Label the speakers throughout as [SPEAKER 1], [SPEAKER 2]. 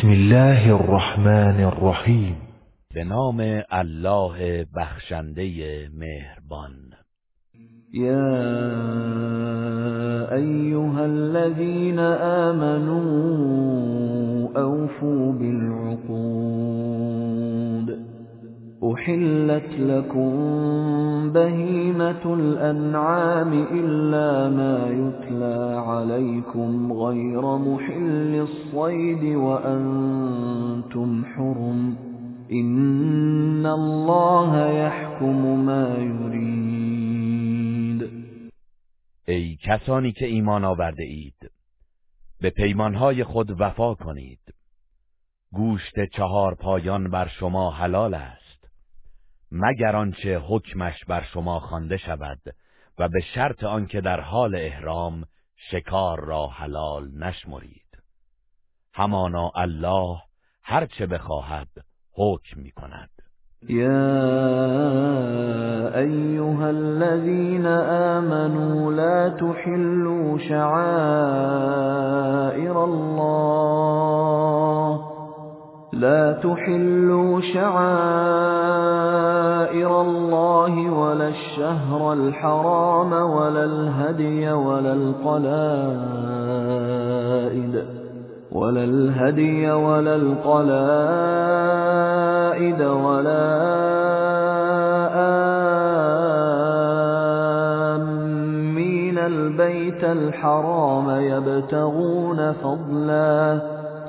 [SPEAKER 1] بسم الله الرحمن الرحیم
[SPEAKER 2] به نام الله بخشنده مهربان.
[SPEAKER 3] یا ایها الذين آمنوا أوفوا بالعقود. احلت لكم بهيمة الأنعام إلا ما يتلى عليكم غير محل الصيد وأنتم حرم إن الله يحكم ما يريد.
[SPEAKER 2] ای کسانی که ایمان آورده اید به پیمانهای خود وفا کنید. گوشت چهار پایان بر شما حلال است. مگر آنچه حکمش بر شما خوانده شود و به شرط آنکه در حال احرام شکار را حلال نشمرید. همانا الله هر چه بخواهد حکم می کند.
[SPEAKER 3] یا ایها الذين آمنوا لا تحلوا شعائر الله لا تحلوا شعائر الله ولا الشهر الحرام ولا الهدي ولا القلائد ولا الهدي ولا القلائد ولا آمين. البيت الحرام يبتغون فضلاً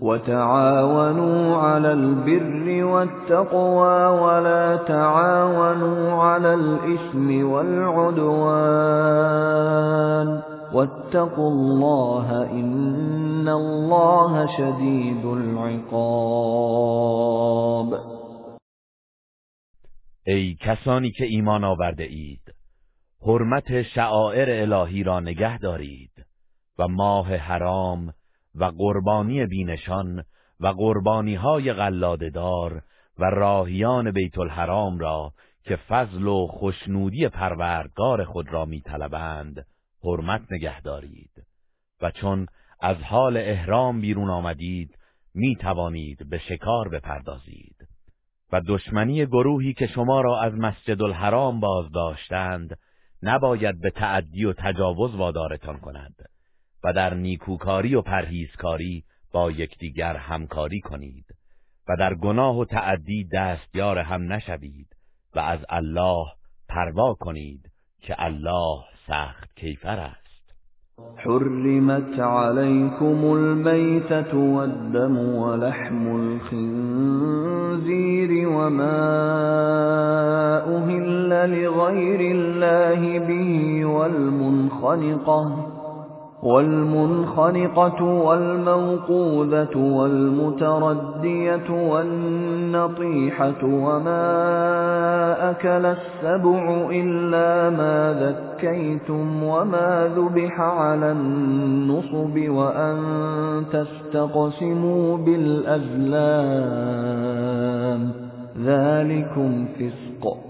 [SPEAKER 3] وتعاونوا على البر والتقوى ولا تعاونوا على الإثم والعدوان واتقوا الله إن الله شديد العقاب.
[SPEAKER 2] ای کسانی که ایمان آورده اید حرمت شعائر الهی را نگه دارید و ماه حرام و قربانی بینشان و قربانی های غلاددار و راهیان بیت الحرام را که فضل و خوشنودی پروردگار خود را میطلبند حرمت نگه دارید. و چون از حال احرام بیرون آمدید می توانید به شکار بپردازید. و دشمنی گروهی که شما را از مسجد الحرام باز داشتند نباید به تعدی و تجاوز وادارتان کند. و در نیکوکاری و پرهیزکاری با یکدیگر همکاری کنید و در گناه و تعدی دستیار هم نشوید و از الله پروا کنید که الله سخت کیفر است.
[SPEAKER 3] حرمت عليكم الميتة والدم ولحم الخنزير وما أهل لغير الله به والمنخنقة والمنخنقة والموقوذة والمتردية والنطيحة وما أكل السبع إلا ما ذكيتم وما ذبح على النصب وأن تستقسموا بالأزلام. ذلكم فسق.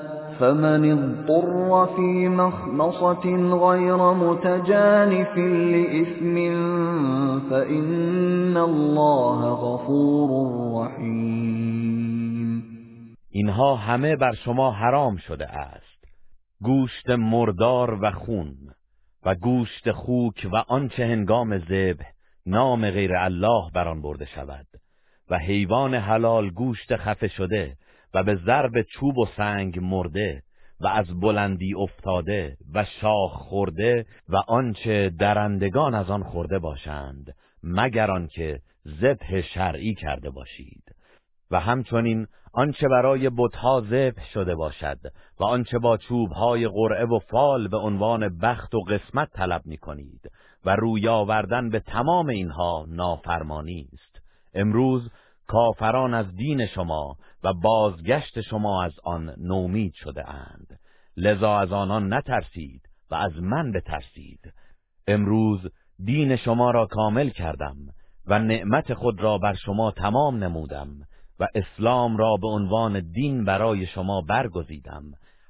[SPEAKER 3] فمن اضطر في مخمصة غير متجانف لإثم فإن الله غفور رحيم.
[SPEAKER 2] اینها همه بر شما حرام شده است. گوشت مردار و خون و گوشت خوک و آنچه هنگام ذبح نام غیر الله بر آن برده شود و حیوان حلال گوشت خفه شده و به ضرب چوب و سنگ مرده و از بلندی افتاده و شاخ خورده و آنچه درندگان از آن خورده باشند مگر آنکه ذبح شرعی کرده باشید. و همچنین آنچه برای بتها ذبح شده باشد و آنچه با چوبهای قرعه و فال به عنوان بخت و قسمت طلب می کنید و روی آوردن به تمام اینها نافرمانی است. امروز کافران از دین شما و بازگشت شما از آن نومید شده اند. لذا از آنان نترسید و از من بترسید. امروز دین شما را کامل کردم و نعمت خود را بر شما تمام نمودم و اسلام را به عنوان دین برای شما برگزیدم.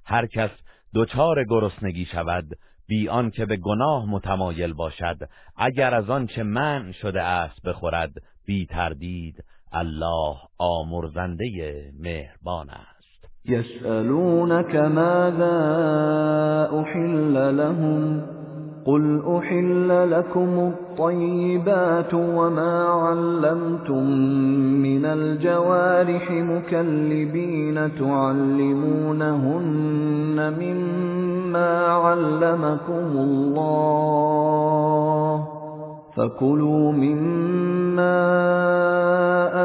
[SPEAKER 2] هر کس دچار گرسنگی شود بی که به گناه متمایل باشد اگر از آن چه من شده است بخورد بی تردید الله آمرزنده مهربان است.
[SPEAKER 3] یسألونک ماذا أحل لهم؟ قل أحل لكم الطيبات وما علمتم من الجوارح مكلبين تعلمونهن مما علمكم الله. فكلوا مما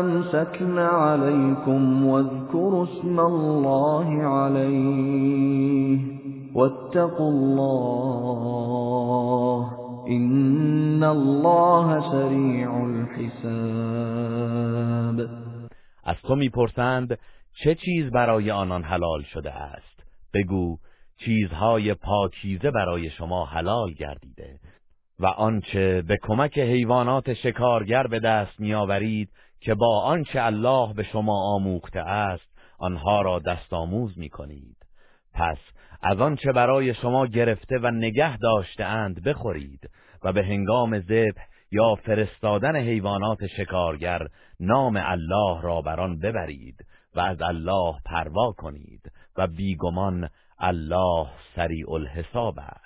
[SPEAKER 3] أمسكن عليكم واذكروا اسم الله عليه واتقوا الله ان الله سریع الحساب
[SPEAKER 2] از تو می‌پرسند چه چیز برای آنان حلال شده است؟ بگو چیزهای پاکیزه برای شما حلال گردیده. و آنچه به کمک حیوانات شکارگر به دست میآورید که با آنچه الله به شما آموخته است آنها را دست آموز می کنید پس از آنچه برای شما گرفته و نگه داشته اند بخورید و به هنگام ذبح یا فرستادن حیوانات شکارگر نام الله را بر آن ببرید و از الله پروا کنید و بیگمان الله سریع الحساب است.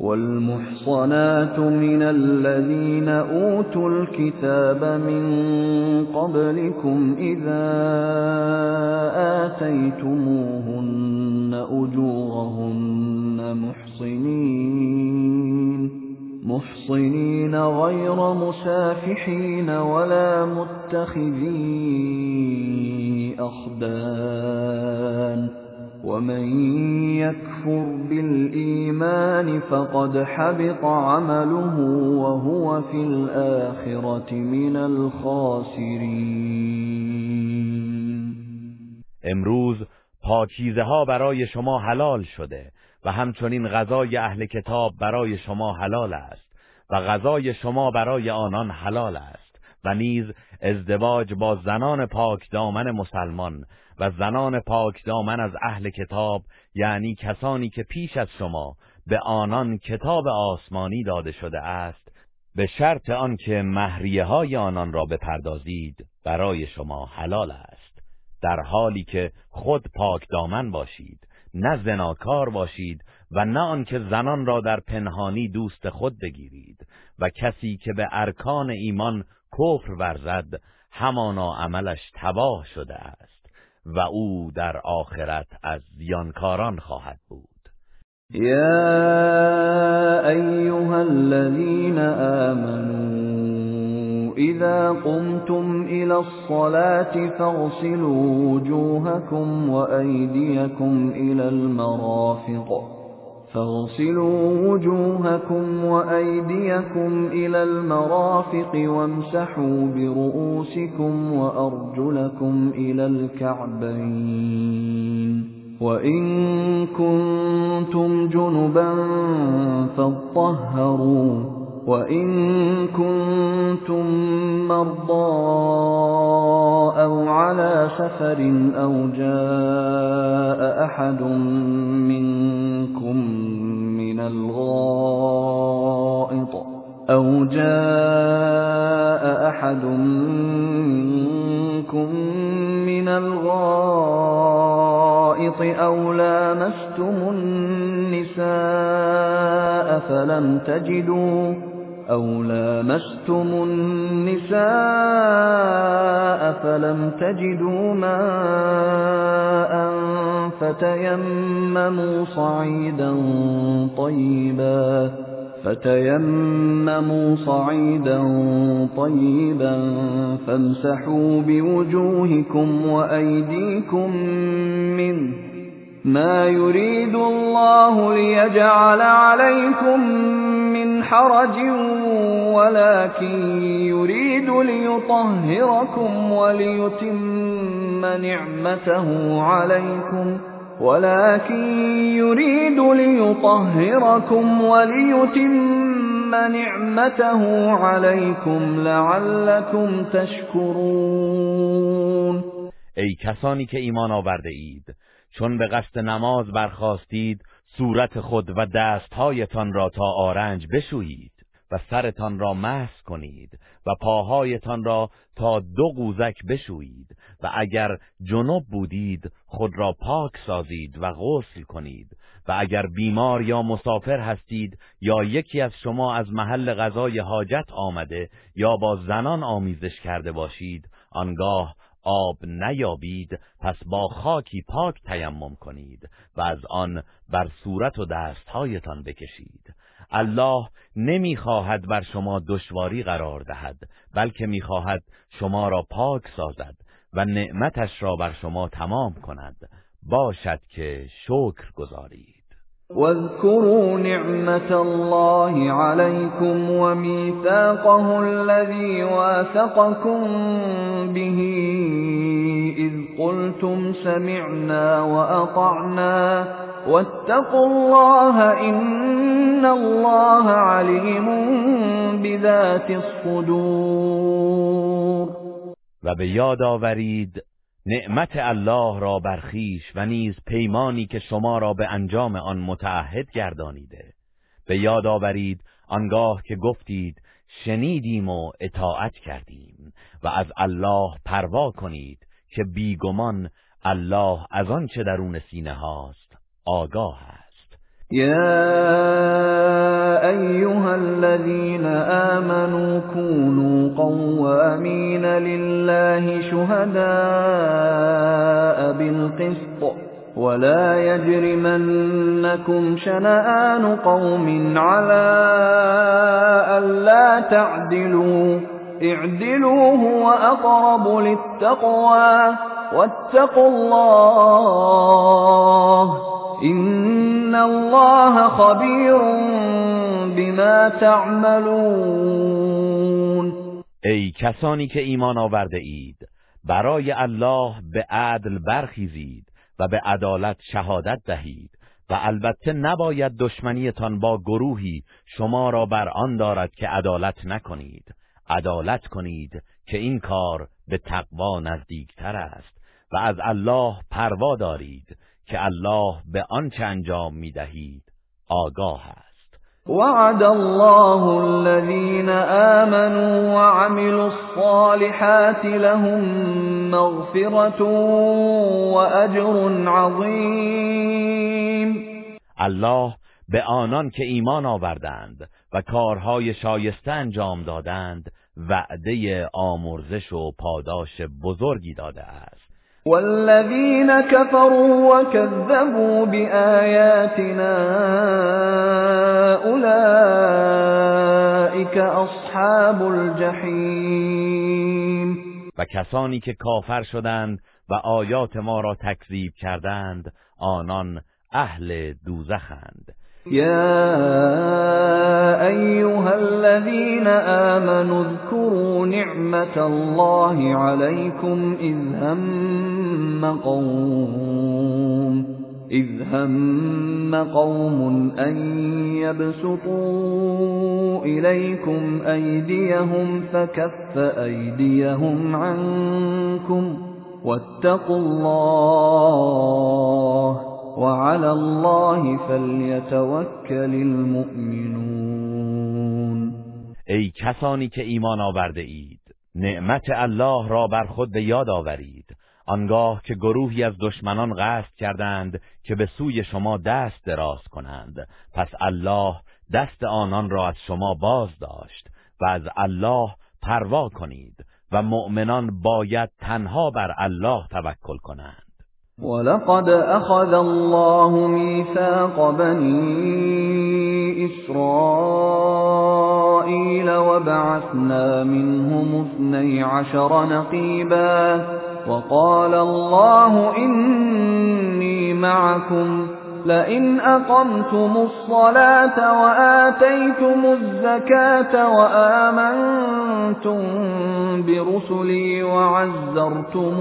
[SPEAKER 3] والمحصنات من الذين أوتوا الكتاب من قبلكم إذا آتيتموهن أجورهن محصنين محصنين غير مسافحين ولا متخذي أخدان. ومن يكفر بالإيمان فقد حبط عمله وهو في الآخرة من الخاسرين.
[SPEAKER 2] امروز پاکیزه ها برای شما حلال شده و همچنین غذای اهل کتاب برای شما حلال است و غذای شما برای آنان حلال است و نیز ازدواج با زنان پاک دامن مسلمان و زنان پاک دامن از اهل کتاب یعنی کسانی که پیش از شما به آنان کتاب آسمانی داده شده است به شرط آنکه مهریه های آنان را بپردازید برای شما حلال است. در حالی که خود پاک دامن باشید نه زناکار باشید و نه آنکه زنان را در پنهانی دوست خود بگیرید و کسی که به ارکان ایمان کفر ورزد همانا عملش تباه شده است. و او در آخرت از زیانکاران خواهد بود.
[SPEAKER 3] یا ایها الذین آمنوا اذا قمتم الى الصلاة فاغسلوا وجوهكم وأيديكم الى المرافق. فاغسلوا وجوهكم وأيديكم إلى المرافق وامسحوا برؤوسكم وأرجلكم إلى الكعبين. وإن كنتم جنبا فاطهروا. وَإِن كُنتُم مَّرْضَىٰ أَوْ عَلَىٰ سَفَرٍ أَوْ جَاءَ أَحَدٌ مِّنكُم مِّنَ الْغَائِطِ أَوْ جَاءَ أَحَدٌ مِّنكُم مِّنَ الْغَائِطِ أو لامستم النساء فلم تجدوا أو لامستم النساء فلم تجدوا ماء فتيمموا صعيدا طيبا فتيمموا صعيدا طيبا فامسحوا بوجوهكم وأيديكم منه ما يريد الله ليجعل عليكم من حرج ولكن يريد ليطهركم وليتم نعمته عليكم. ولكن يريد ليطهركم وليتم نعمته عليكم لعلكم تشكرون.
[SPEAKER 2] ای کسانی که ایمان آورده اید چون به قصد نماز برخواستید صورت خود و دستهایتان را تا آرنج بشویید و سرتان را محس کنید و پاهایتان را تا دو قوزک بشویید و اگر جنوب بودید خود را پاک سازید و غسل کنید و اگر بیمار یا مسافر هستید یا یکی از شما از محل غذای حاجت آمده یا با زنان آمیزش کرده باشید آنگاه آب نیابید پس با خاکی پاک تیمم کنید و از آن بر صورت و دستهایتان بکشید. الله نمی‌خواهد بر شما دشواری قرار دهد بلکه می‌خواهد شما را پاک سازد و نعمتش را بر شما تمام کند. باشد که شکر گذارید.
[SPEAKER 3] واذكروا نعمة الله عليكم وميثاقه الذي واثقكم به قلتم سمعنا وأطعنا واتقوا الله إن الله عليم بذات الصدور.
[SPEAKER 2] و به یاد آورید نعمت الله را برخیش و نیز پیمانی که شما را به انجام آن متعهد گردانیده. به یاد آورید آنگاه که گفتید شنیدیم و اطاعت کردیم و از الله پروا کنید. که بیگمان الله از آن چه درون سینه هاست آگاه است.
[SPEAKER 3] یا ایها الذین آمنوا كونوا قوامین لله شهداء بالقسط ولا يجرمنكم شنآن قوم على ألا تعدلوا اعدلوا هو أقرب للتقوى واتقوا الله إن الله خبير بما تعملون.
[SPEAKER 2] ای کسانی که ایمان آورده اید برای الله به عدل برخیزید و به عدالت شهادت دهید و البته نباید دشمنیتان با گروهی شما را بر آن دارد که عدالت نکنید. عدالت کنید که این کار به تقوا نزدیکتر است و از الله پروا دارید که الله به آنچه انجام می دهید آگاه است.
[SPEAKER 3] وعد الله الذين آمنوا وعملوا الصالحات لهم مغفرة وأجر عظيم
[SPEAKER 2] الله به آنان که ایمان آوردند و کارهای شایسته انجام دادند وعده آمرزش و پاداش بزرگی داده است.
[SPEAKER 3] والذين كفروا وكذبوا بآياتنا أولئك أصحاب الجحیم.
[SPEAKER 2] و کسانی که کافر شدند و آیات ما را تکذیب کردند آنان اهل دوزخند.
[SPEAKER 3] يا أيها الذين آمنوا اذكروا نعمة الله عليكم إذ هم قوم إذ هم قوم أن يبسطوا إليكم أيديهم فكف أيديهم عنكم واتقوا الله وعلى الله فليتوكل المؤمنون.
[SPEAKER 2] ای کسانی که ایمان آورده اید نعمت الله را بر خود به یاد آورید. آنگاه که گروهی از دشمنان قصد کردند که به سوی شما دست دراز کنند. پس الله دست آنان را از شما باز داشت و از الله پروا کنید و مؤمنان باید تنها بر الله توکل کنند.
[SPEAKER 3] ولقد أخذ الله ميثاق بني إسرائيل وبعثنا منهم اثني عشر نقيبا وقال الله إني معكم لئن أقمتم الصلاة وآتيتم الزكاة وآمنتم برسلي وعزرتموهم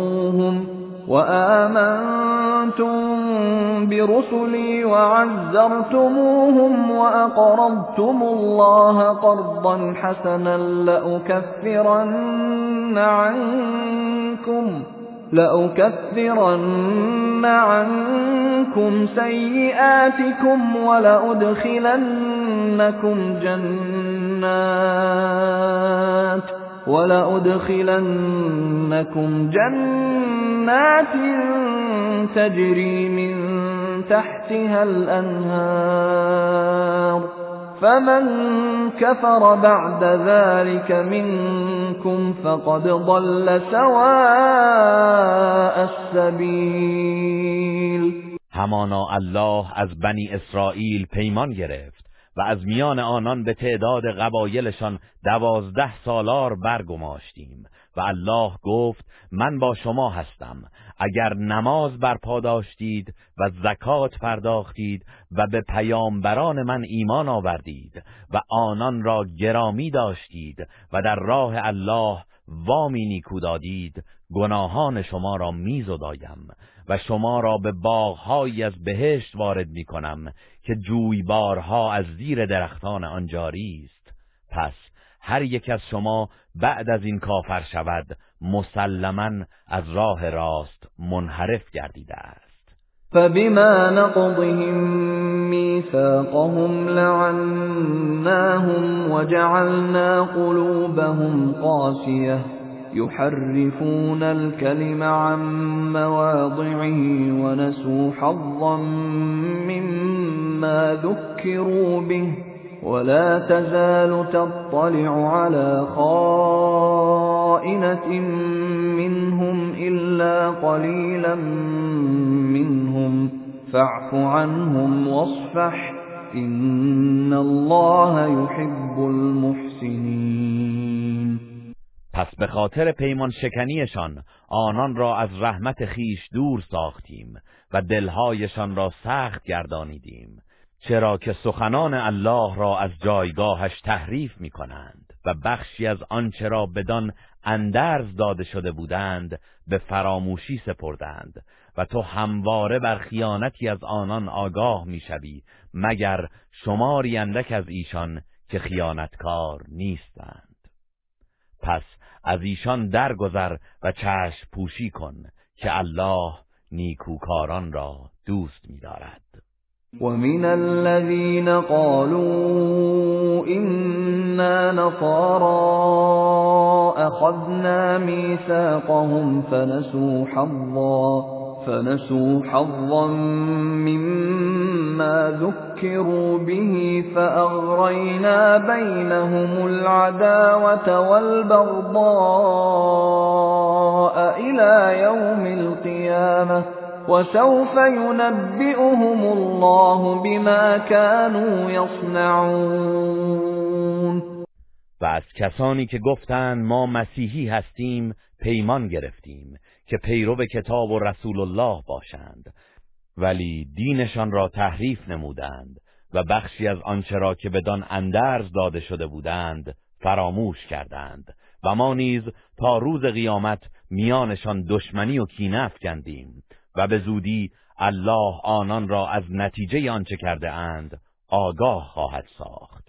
[SPEAKER 3] وآمنتم برسلي وعزرتموهم وأقرضتم الله قرضا حسنا لأكفرن عنكم لأكفرن عنكم سيئاتكم ولأدخلنكم جنات ولأدخلنكم جنات تجري من تحتها الأنهار فمن كفر بعد ذلك منكم فقد ضل سواء السبيل.
[SPEAKER 2] همانا الله از بنی اسرائیل پیمان گرفت. و از میان آنان به تعداد قبایلشان دوازده سالار برگماشتیم و الله گفت من با شما هستم. اگر نماز برپا داشتید و زکات پرداختید و به پیامبران من ایمان آوردید و آنان را گرامی داشتید و در راه الله وامی نیکو دادید گناهان شما را میزدایم و شما را به باغهایی از بهشت وارد می کنم. که جویبارها از زیر درختان آن جاری است. پس هر یک از شما بعد از این کافر شود مسلما از راه راست منحرف گردیده است.
[SPEAKER 3] فبما نقضهم ميثاقهم لعناهم وجعلنا قلوبهم قاسيه يحرفون الكلم عن مواضعه ونسوا حظا مما ذكروا به ولا تزال تطلع على خائنة منهم إلا قليلا منهم فاعف عنهم واصفح إن الله يحب المحسنين
[SPEAKER 2] پس به خاطر پیمان شکنیشان آنان را از رحمت خیش دور ساختیم و دلهایشان را سخت گردانیدیم چرا که سخنان الله را از جایگاهش تحریف می کنند و بخشی از آنچه را بدان اندرز داده شده بودند به فراموشی سپردند و تو همواره بر خیانتی از آنان آگاه می‌شوی مگر شماری اندک از ایشان که خیانتکار نیستند. پس از ایشان درگذر و چشم پوشی کن که الله نیکوکاران را دوست می‌دارد.
[SPEAKER 3] ومن الذين قالوا إنا نصارى أخذنا ميثاقهم فنسوا حظا. فنسوا حظا مما ذكروا به فأغرينا بينهم العداوة والبغضاء إلى يوم القيامة وسوف ينبئهم الله بما كانوا يصنعون.
[SPEAKER 2] و از کسانی که گفتند ما مسیحی هستیم پیمان گرفتیم. که پیرو کتاب و رسول الله باشند ولی دینشان را تحریف نمودند و بخشی از آنچه را که بدان اندرز داده شده بودند فراموش کردند و ما نیز تا روز قیامت میانشان دشمنی و کینه افکندیم و به زودی الله آنان را از نتیجه آنچه کرده اند آگاه خواهد ساخت.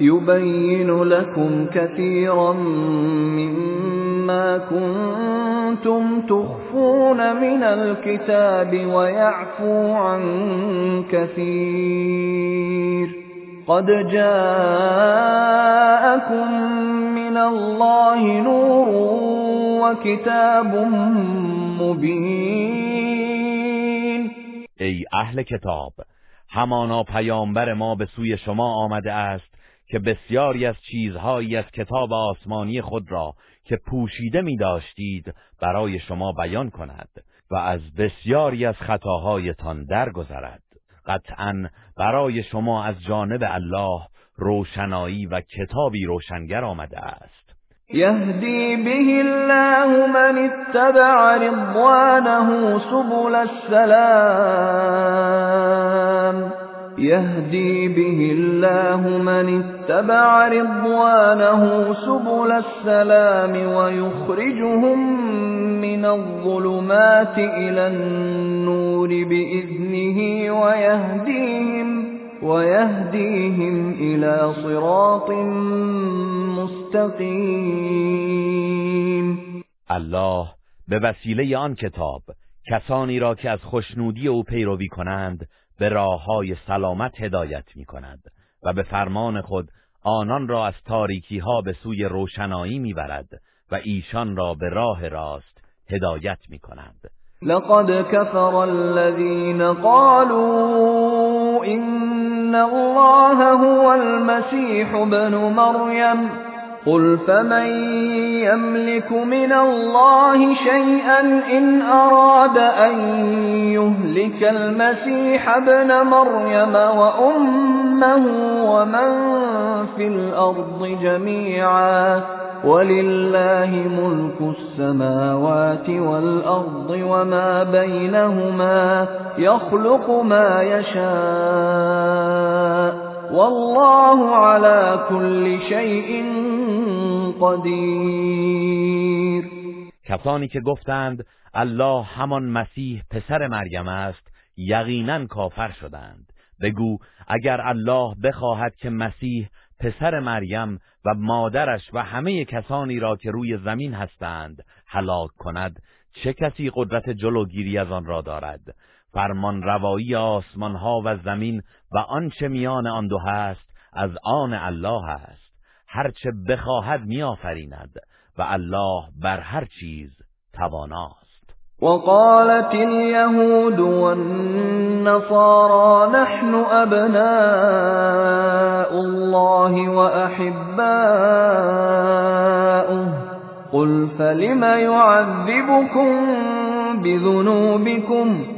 [SPEAKER 3] يبين لكم كثيرا مما ما كنتم تخفون من الكتاب ويعفو عن كثير. قد جاءكم من الله نور وكتاب مبین
[SPEAKER 2] ای أهل کتاب همانا پیامبر ما به سوی شما آمده است که بسیاری از چیزهایی از کتاب آسمانی خود را که پوشیده می داشتید برای شما بیان کند و از بسیاری از خطاهایتان درگذرد. قطعا برای شما از جانب الله روشنایی و کتابی روشنگر آمده است.
[SPEAKER 3] یهدی به الله من اتبع رضوانه سبل السلام. يهدي به الله من اتبع رضوانه سبل السلام ويخرجهم من الظلمات إلى النور بإذنه ويهديهم ويهديهم إلى صراط مستقيم.
[SPEAKER 2] الله به وسیله آن کتاب کسانی را که از خوشنودی او پیروی کنند به راه های سلامت هدایت می کند و به فرمان خود آنان را از تاریکی ها به سوی روشنایی می برد و ایشان را به راه راست هدایت می کند
[SPEAKER 3] لقد كفر الذين قالوا إن الله هو المسيح ابن مريم. قل فمن يملك من الله شيئا إن أراد أن يهلك المسيح ابن مريم وأمه ومن في الأرض جميعا ولله ملك السماوات والأرض وما بينهما يخلق ما يشاء والله على كل شيء قدیر
[SPEAKER 2] کسانی که گفتند الله همان مسیح پسر مریم است یقینا کافر شدند. بگو اگر الله بخواهد که مسیح پسر مریم و مادرش و همه کسانی را که روی زمین هستند هلاک کند چه کسی قدرت جلوگیری از آن را دارد؟ فرمان روایی آسمان ها و زمین و آنچه میان آن دو هست از آن الله است. هرچه بخواهد میآفریند و الله بر هر چیز تواناست.
[SPEAKER 3] وقالت اليهود والنصارى نحن أبناء الله وأحباؤه. قل فلم يعذبكم بذنوبكم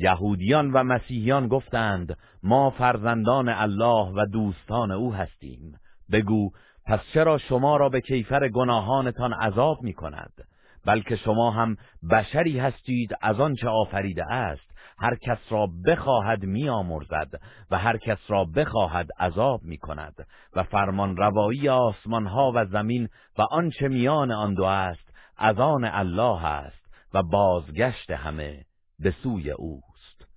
[SPEAKER 2] یهودیان و مسیحیان گفتند ما فرزندان الله و دوستان او هستیم. بگو پس چرا شما را به کیفر گناهانتان عذاب می کند بلکه شما هم بشری هستید از آنچه آفریده است. هر کس را بخواهد میآمرزد و هر کس را بخواهد عذاب می کند و فرمان روایی آسمان ها و زمین و آنچه میان آن دو است از آن الله است و بازگشت همه به سوی او.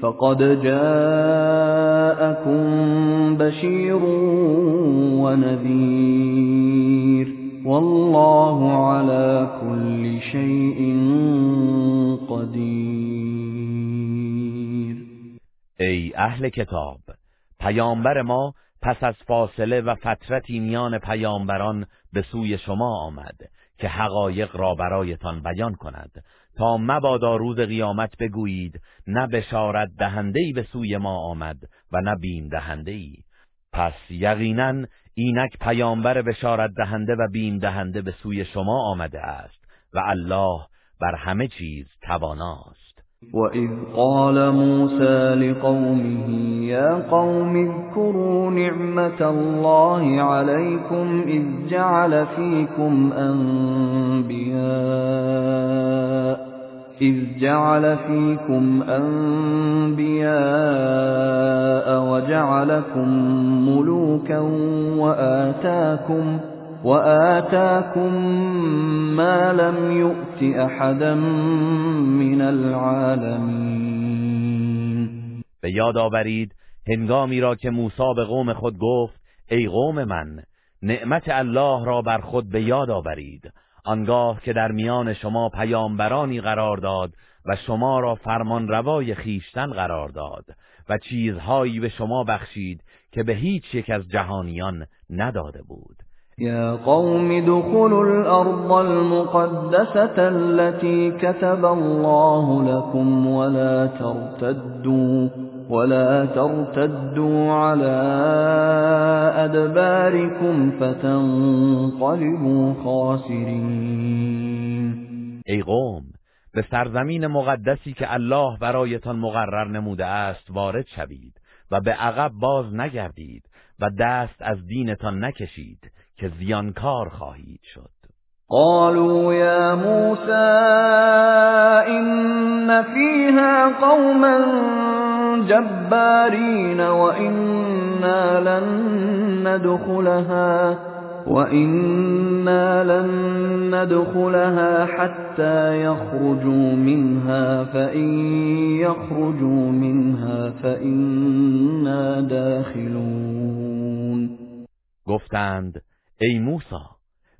[SPEAKER 3] فقد جاءكم بشير ونذير والله على كل شيء قدیر
[SPEAKER 2] ای اهل کتاب پیامبر ما پس از فاصله و فترتی میان پیامبران به سوی شما آمد که حقایق را برایتان بیان کند. تا مبادا روز قیامت بگویید نه بشارت دهندهی به سوی ما آمد و نه بیم دهندهی پس یقینا اینک پیامبر بشارت دهنده و بیم دهنده به سوی شما آمده است و الله بر همه چیز تواناست.
[SPEAKER 3] وَإِذْ قَالَ مُوسَى لِقَوْمِهِ يَا قَوْمِ اذْكُرُوا نِعْمَةَ اللَّهِ عَلَيْكُمْ إِذْ جَعَلَ فِيكُمْ أَنْبِيَاءَ إِذْ جَعَلَ فِيكُمْ أَنْبِيَاءَ وَجَعَلَكُمْ مُلُوكًا وَآتَاكُمْ وآتاكم ما لم يؤت احدا من العالمین
[SPEAKER 2] به یاد آورید هنگامی را که موسی به قوم خود گفت ای قوم من نعمت الله را بر خود به یاد آورید. آنگاه که در میان شما پیامبرانی قرار داد و شما را فرمان روای خیشتن قرار داد و چیزهایی به شما بخشید که به هیچ یک از جهانیان نداده بود.
[SPEAKER 3] يا قوم ادخلوا الأرض المقدسة التي كتب الله لكم ولا ترتدوا ولا ترتدوا على أدباركم فتنقلبوا خاسرين
[SPEAKER 2] ای قوم به سرزمین مقدسی که الله برایتان مقرر نموده است وارد شوید و به عقب باز نگردید و دست از دینتان نکشید که زیانکار خواهید شد.
[SPEAKER 3] قالوا يا موسى إن فيها قوما جبارين وإنا لن ندخلها وإنا لن ندخلها حتى يخرجوا منها فإن يخرجوا منها فإنا داخلون.
[SPEAKER 2] گفتند ای موسا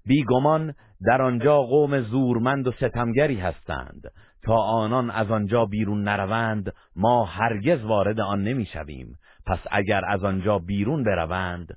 [SPEAKER 2] بیگمان در آنجا قوم زورمند و ستمگری هستند. تا آنان از آنجا بیرون نروند ما هرگز وارد آن نمی‌شویم. پس اگر از آنجا بیرون بروند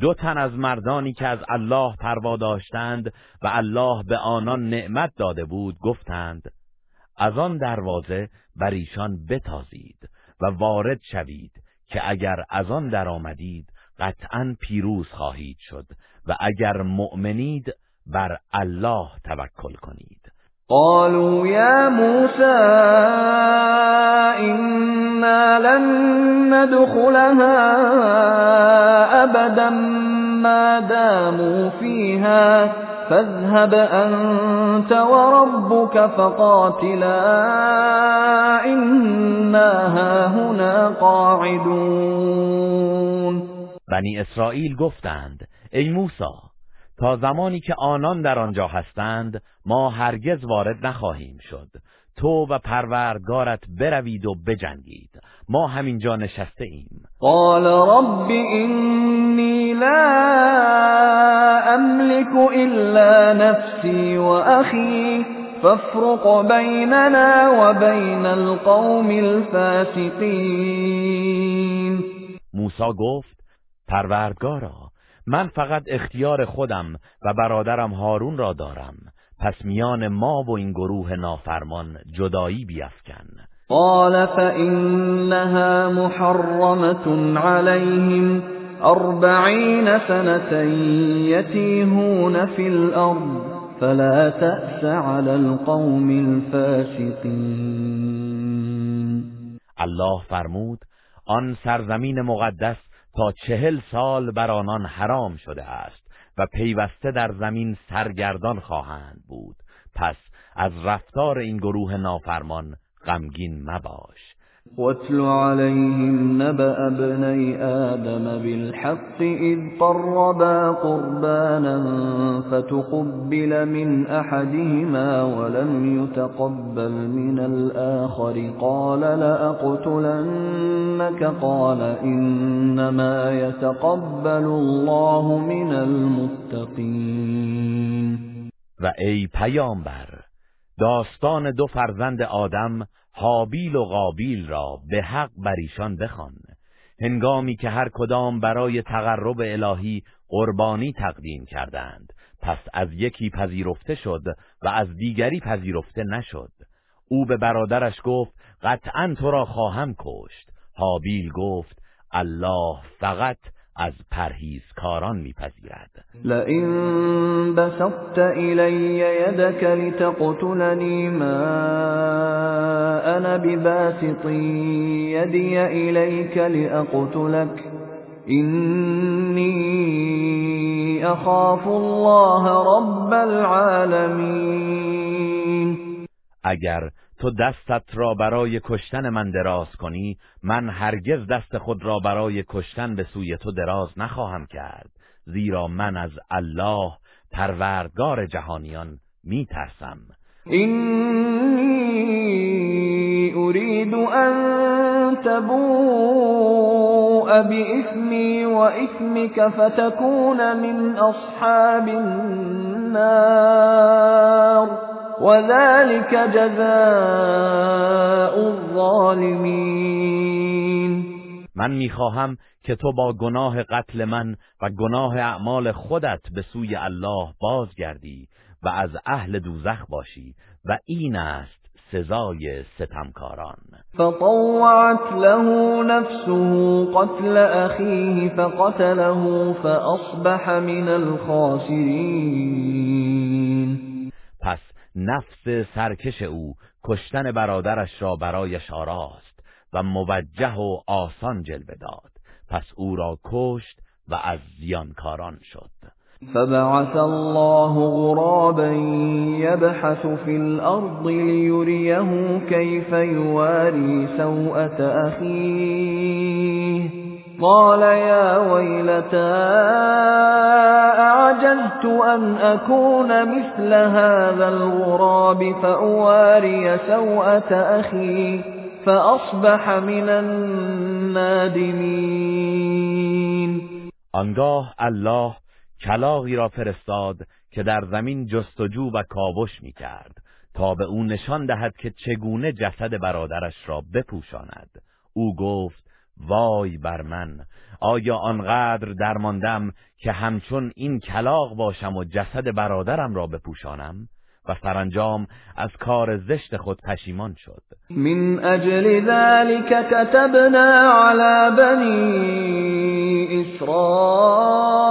[SPEAKER 2] دو تن از مردانی که از الله پروا داشتند و الله به آنان نعمت داده بود گفتند از آن دروازه بر ایشان بتازید و وارد شوید که اگر از آن درآمدید قطعا پیروز خواهید شد و اگر مؤمنید بر الله توکل کنید.
[SPEAKER 3] قالوا يا موسى إنا لن ندخلها أبدا ما داموا فيها فاذهب أنت وربك فقاتلا إنا هاهنا قاعدون.
[SPEAKER 2] بنی اسرائیل گفتند ای موسی تا زمانی که آنان در آنجا هستند ما هرگز وارد نخواهیم شد. تو و پروردگارت بروید و بجنگید. ما همینجا نشسته ایم.
[SPEAKER 3] قال رب اینی لا املك الا نفسی و اخی فافرق بیننا و بین القوم الفاسقین
[SPEAKER 2] موسی گفت پروردگارا من فقط اختیار خودم و برادرم هارون را دارم. پس میان ما و این گروه نافرمان جدایی بیفکن.
[SPEAKER 3] قال فإنها محرمة عليهم أربعين سنة يتيهون في الأرض فلا تأس على القوم الفاسقين.
[SPEAKER 2] الله فرمود آن سرزمین مقدس تا چهل سال بر آنان حرام شده است و پیوسته در زمین سرگردان خواهند بود. پس از رفتار این گروه نافرمان غمگین مباش.
[SPEAKER 3] واتل عليهم نبأ ابني آدم بالحق إذ قربا قربانا فتقبل من أحدهما ولم يتقبل من الآخر. قال لأقتلنك؟ قال إنما يتقبل الله من المتقين.
[SPEAKER 2] و ای پیامبر داستان دو فرزند آدم حابیل و قابیل را به حق بر ایشان بخوان. هنگامی که هر کدام برای تقرب الهی قربانی تقدیم کردند پس از یکی پذیرفته شد و از دیگری پذیرفته نشد. او به برادرش گفت قطعا تو را خواهم کشت. حابیل گفت الله فقط از پرهیزکاران میپذیرد.
[SPEAKER 3] لئن بسطت الی یدک لتقتلنی ما انا بباسط یدی الیک لاقتلک اینی اخاف الله رب العالمین
[SPEAKER 2] اگر تو دستت را برای کشتن من دراز کنی من هرگز دست خود را برای کشتن به سوی تو دراز نخواهم کرد. زیرا من از الله پروردگار جهانیان می ترسم
[SPEAKER 3] اینی اريد ان تبوء بإثمي وإثمك فتكون من أصحاب النار. وذلك جزاء الظالمین
[SPEAKER 2] من می‌خواهم که تو با گناه قتل من و گناه اعمال خودت به سوی الله بازگردی و از اهل دوزخ باشی و این است سزای ستمکاران.
[SPEAKER 3] فطوعت له نفسه قتل اخیه فقتله فاصبح من الخاسرین.
[SPEAKER 2] پس نفس سرکش او کشتن برادرش را برایش آراست و موجه و آسان جلوه داد. پس او را کشت و از زیانکاران شد.
[SPEAKER 3] فبعث الله غرابا يبحث في الأرض ليريه كيف يواري سوءة أخيه. قال يا ويلتى أعجزت أن أكون مثل هذا الغراب فأواري سوءة أخي فأصبح من النادمين.
[SPEAKER 2] آنگاه الله کلاغی را فرستاد که در زمین جستجو و کاوش می کرد تا به او نشان دهد که چگونه جسد برادرش را بپوشاند. او گفت وای بر من. آیا آنقدر درماندم که همچون این کلاق باشم و جسد برادرم را بپوشانم؟ و سرانجام از کار زشت خود پشیمان شد.
[SPEAKER 3] من اجل ذلك كتبنا على بني اسرائيل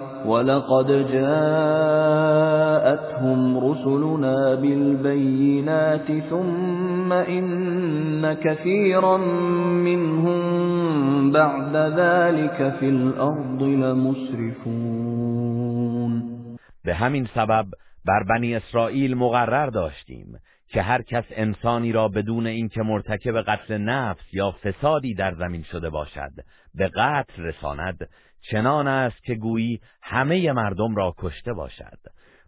[SPEAKER 3] ولقد جاءتهم رسلنا بالبينات ثم إن كثيرا منهم بعد ذلك في الأرض لمسرفون
[SPEAKER 2] به همین سبب بر بنی اسرائیل مقرر داشتیم که هر کس انسانی را بدون اینکه مرتکب قتل نفس یا فسادی در زمین شده باشد به قتل رساند چنان است که گویی همه مردم را کشته باشد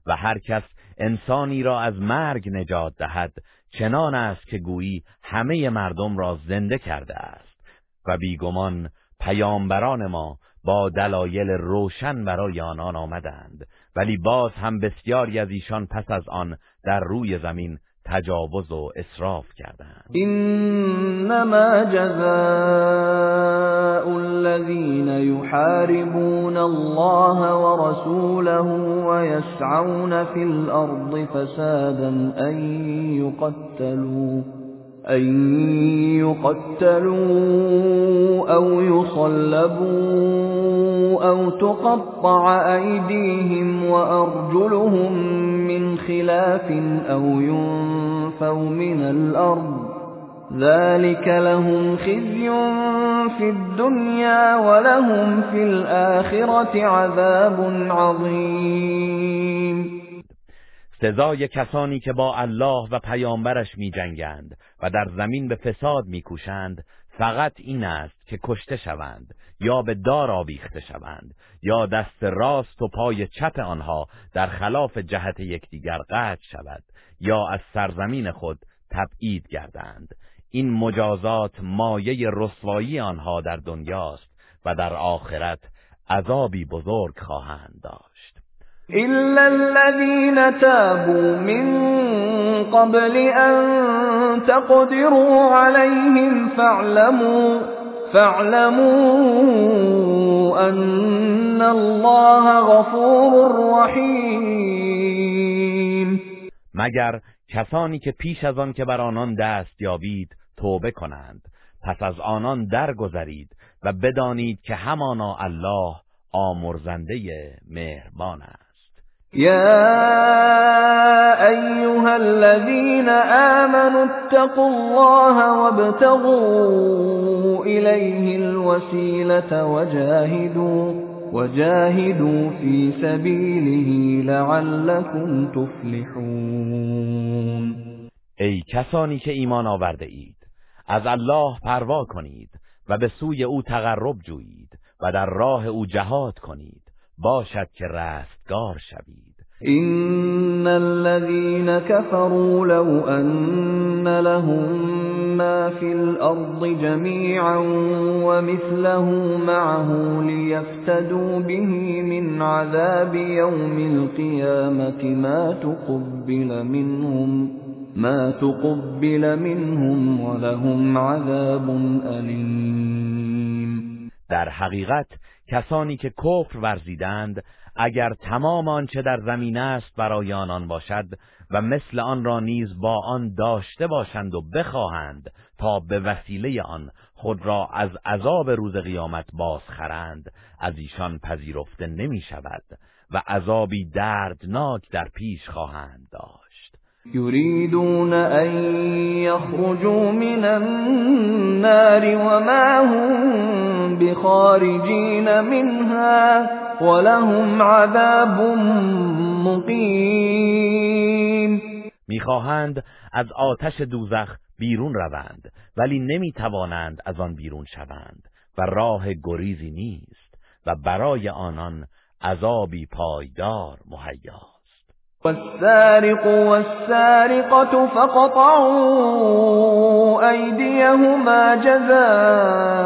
[SPEAKER 2] و هر کس انسانی را از مرگ نجات دهد چنان است که گویی همه مردم را زنده کرده است و بیگمان پیامبران ما با دلایل روشن برای آنان آمدند ولی باز هم بسیاری از ایشان پس از آن در روی زمین تجاوز و اسراف کردند
[SPEAKER 3] انما جزاء الذين يحاربون الله ورسوله ويسعون في الأرض فسادا ان يقتلوا أن يقتلوا أو يصلبوا أو تقطع أيديهم وأرجلهم من خلاف أو ينفوا ينفوا من الأرض ذلك لهم خزي في الدنيا ولهم في الآخرة عذاب عظیم
[SPEAKER 2] سزای کسانی که با الله و پیامبرش می جنگند و در زمین به فساد می کوشند فقط این است که کشته شوند یا به دار آویخته شوند یا دست راست و پای چپ آنها در خلاف جهت یکدیگر قطع شود. یا از سرزمین خود تبعید گردند. این مجازات مایه رسوایی آنها در دنیاست و در آخرت عذابی بزرگ خواهند داشت.
[SPEAKER 3] إلا الذين تابوا من قبل أن تقدروا عليهم فاعلموا فاعلموا أن الله غفور رحیم
[SPEAKER 2] مگر کسانی که پیش از آن که بر آنان دست یابید توبه کنند. پس از آنان درگذرید و بدانید که همانا الله آمرزنده مهربان است.
[SPEAKER 3] يا أيها الذين آمنوا اتقوا الله وابتغوا إليه الوسيلة وجاهدوا. وجاهدوا في سبيله لعلكم تفلحون.
[SPEAKER 2] ای کسانی که ایمان آورده اید از الله پروا کنید و به سوی او تقرب جویید و در راه او جهاد کنید. باشد که رستگار شوید.
[SPEAKER 3] إن الذين كفروا لو أن لهم ما في الأرض جميعا ومثله معه ليفتدوا به من عذاب يوم القيامة ما تقبل منهم ما تقبل منهم ولهم عذاب أليم.
[SPEAKER 2] در حقیقت کسانی که کفر ورزیدند اگر تمام آنچه در زمین است برای آنان باشد و مثل آن را نیز با آن داشته باشند و بخواهند تا به وسیله آن خود را از عذاب روز قیامت بازخرند از ایشان پذیرفته نمی شود و عذابی دردناک در پیش خواهند داشت.
[SPEAKER 3] يريدون أن يخرجوا من النار وما هم بخارجين منها ولهم عذاب مقیم
[SPEAKER 2] می‌خواهند از آتش دوزخ بیرون روند ولی نمی‌توانند از آن بیرون شوند و راه گریزی نیست و برای آنان عذابی پایدار مهیا
[SPEAKER 3] والسارق والسارقة فقطعوا أيديهما جزاء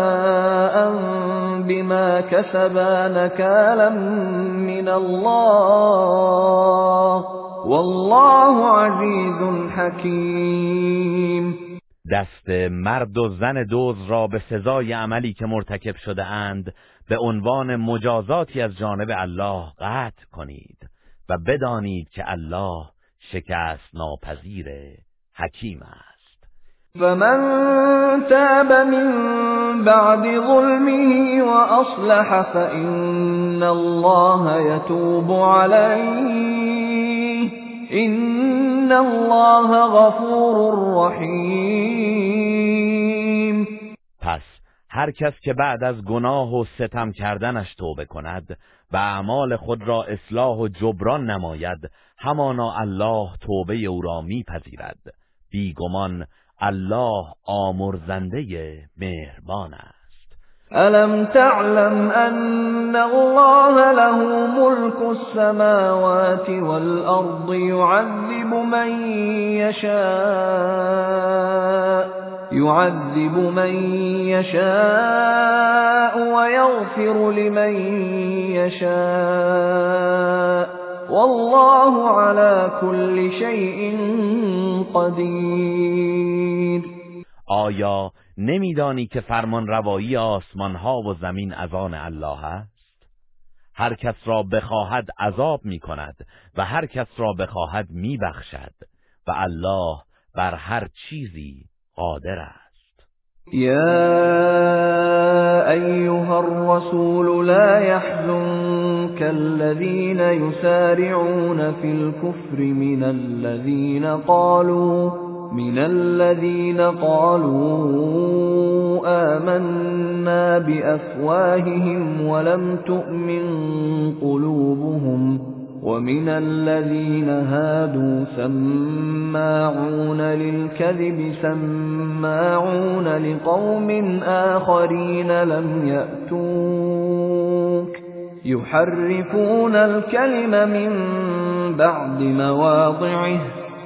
[SPEAKER 3] بما كسبا نكالا من الله. والله عزيز حكيم.
[SPEAKER 2] دست مرد و زن دوز را به سزای عملی که مرتکب شده اند به عنوان مجازاتی از جانب الله قطع کنید و بدانید که الله شکست ناپذیر حکیم است.
[SPEAKER 3] فمن تاب من بعد ظلمه واصلح فإن الله يتوب عليه إن الله غفور رحیم
[SPEAKER 2] پس هر کس که بعد از گناه و ستم کردنش توبه کند و اعمال خود را اصلاح و جبران نماید همانا الله توبه او را میپذیرد. بیگمان الله آمرزنده مهربان است.
[SPEAKER 3] ألم تعلم أن الله له ملك السماوات والأرض يعذب من يشاء يعذب من يشاء ويغفر لمن يشاء. والله على كل شيء قدیر
[SPEAKER 2] آیا نمیدانی که فرمان روایی آسمان ها و زمین از آن الله است؟ هر کس را بخواهد عذاب می کند و هر کس را بخواهد می بخشد و الله بر هر چیزی قادر است.
[SPEAKER 3] یا ایها الرسول لا يحزنك الذين يسارعون في الكفر من الذين قالوا من الذين قالوا آمنا بأفواههم ولم تؤمن قلوبهم ومن الذين هادوا سماعون للكذب سماعون لقوم آخرين لم يأتوك. يحرفون الكلم من بعد مواضعه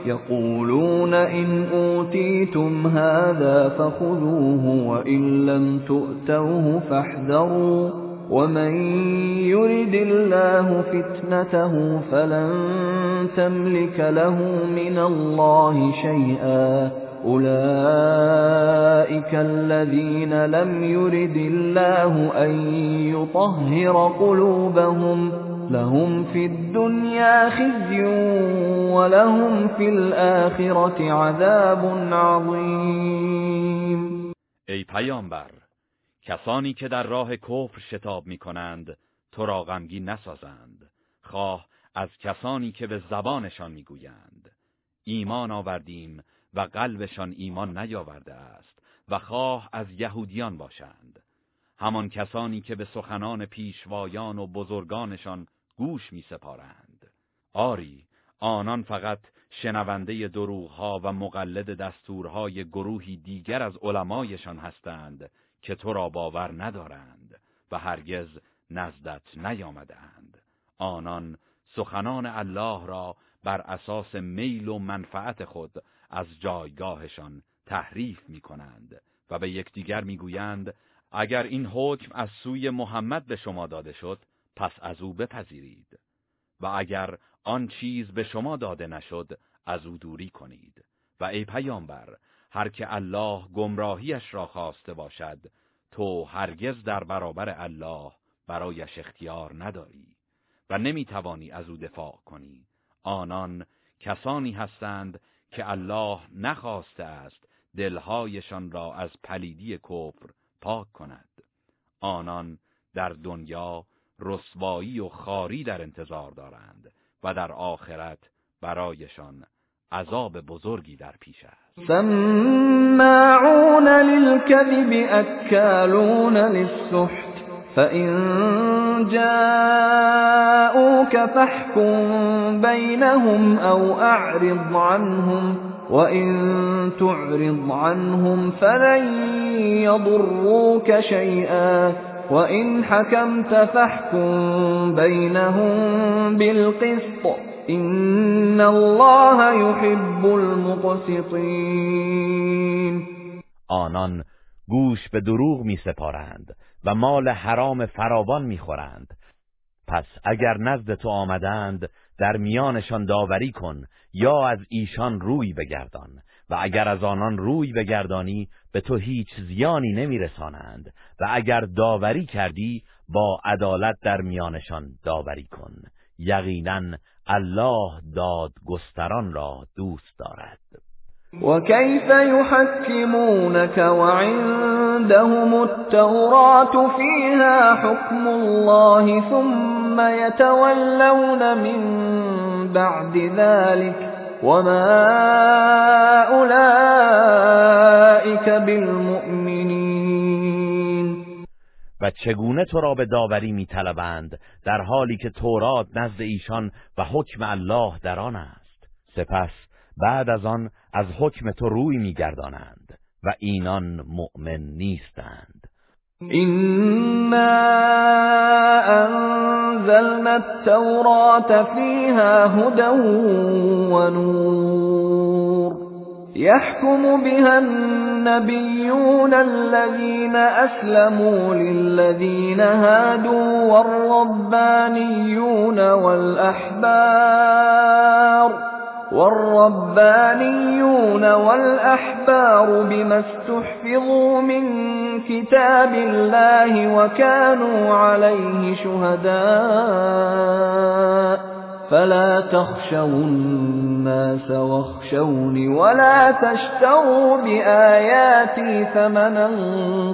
[SPEAKER 3] يقولون إن أوتيتم هذا فخذوه وإن لم تؤتوه فاحذروا. ومن يرد الله فتنته فلن تملك له من الله شيئا أولئك الذين لم يرد الله أن يطهر قلوبهم لهم في الدنيا خزي ولهم في الآخرة عذاب عظیم
[SPEAKER 2] ای پیامبر کسانی که در راه کفر شتاب می کنند تو را غمگین نسازند. خواه از کسانی که به زبانشان می‌گویند. ایمان آوردیم و قلبشان ایمان نیاورده است و خواه از یهودیان باشند. همان کسانی که به سخنان پیشوایان و بزرگانشان گوش می سپارند. آری آنان فقط شنونده دروغها و مقلد دستورهای گروهی دیگر از علمایشان هستند که تو را باور ندارند و هرگز نزدت نیامدند آنان سخنان الله را بر اساس میل و منفعت خود از جایگاهشان تحریف می کنند و به یکدیگر می‌گویند اگر این حکم از سوی محمد به شما داده شد پس از او بپذیرید. و اگر آن چیز به شما داده نشد از او دوری کنید. و ای پیامبر هر که الله گمراهیش را خواسته باشد تو هرگز در برابر الله برایش اختیار نداری و نمی‌توانی از او دفاع کنی. آنان کسانی هستند که الله نخواسته است دلهایشان را از پلیدی کفر پاک کند. آنان در دنیا رسوایی و خاری در انتظار دارند و در آخرت برایشان عذاب بزرگی در پیش است.
[SPEAKER 3] سماعون للكذب اکالون للسحت فإن جاءوك فاحكم بينهم أو أعرض عنهم وإن تعرض عنهم فلن يضروك شيئا وإن حكمت فاحكم بينهم بالقسط. إن الله يحب المقسطين.
[SPEAKER 2] آنان گوش به دروغ می سپارند و مال حرام فراوان می خورند. پس اگر نزد تو آمدند در میانشان داوری کن یا از ایشان روی بگردان. و اگر از آنان روی بگردانی به تو هیچ زیانی نمیرسانند. و اگر داوری کردی با عدالت در میانشان داوری کن. یقینا الله داد گستران را دوست دارد.
[SPEAKER 3] وكيف يحكمونك وعندهم التوراة فيها حكم الله ثم يتولون من بعد ذلك وما أولئك بالمؤمنين.
[SPEAKER 2] و چگونه تو را به داوری میطلبند در حالی که تورات نزد ایشان و حکم الله در آن است؟ سپس بعد از آن از حکم تو روی میگردانند و اینان مؤمن نیستند.
[SPEAKER 3] إنا أنزلنا التوراة فيها هدى ونور. يحكم بها النبيون الذين أسلموا للذين هادوا والربانيون والأحبار والربانيون والأحبار بما استحفظوا من كتاب الله وكانوا عليه شهداء فلا تخشوا الناس واخشوني ولا تشتروا بآياتي ثمنا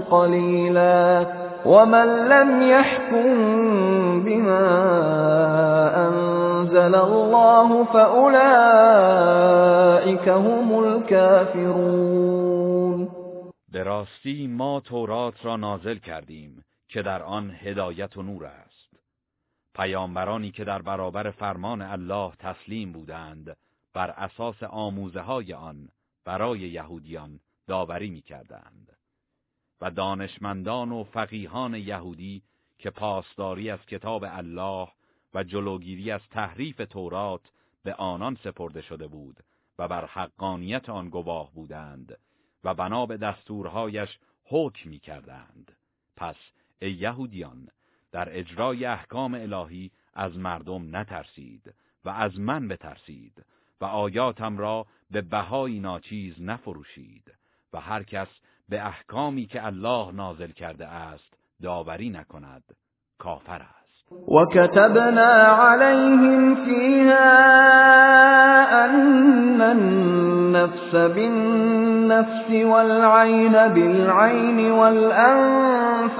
[SPEAKER 3] قليلا ومن لم يحكم بما أنزل الله فأولئك هم الكافرون.
[SPEAKER 2] به ما تورات را نازل کردیم که در آن هدایت و نور است. پیامبرانی که در برابر فرمان الله تسلیم بودند بر اساس آموزه های آن برای یهودیان داوری می کردند. و دانشمندان و فقیهان یهودی که پاسداری از کتاب الله و جلوگیری از تحریف تورات به آنان سپرده شده بود و بر حقانیت آن گواه بودند و بنا به دستورهایش حکم می کردند. پس ای یهودیان در اجرای احکام الهی از مردم نترسید و از من بترسید و آیاتم را به بهای ناچیز نفروشید و هر کس به احکامی که الله نازل کرده است داوری نکند کافر است.
[SPEAKER 3] وكتبنا عليهم فيها أن النفس بالنفس والعين بالعين والأنف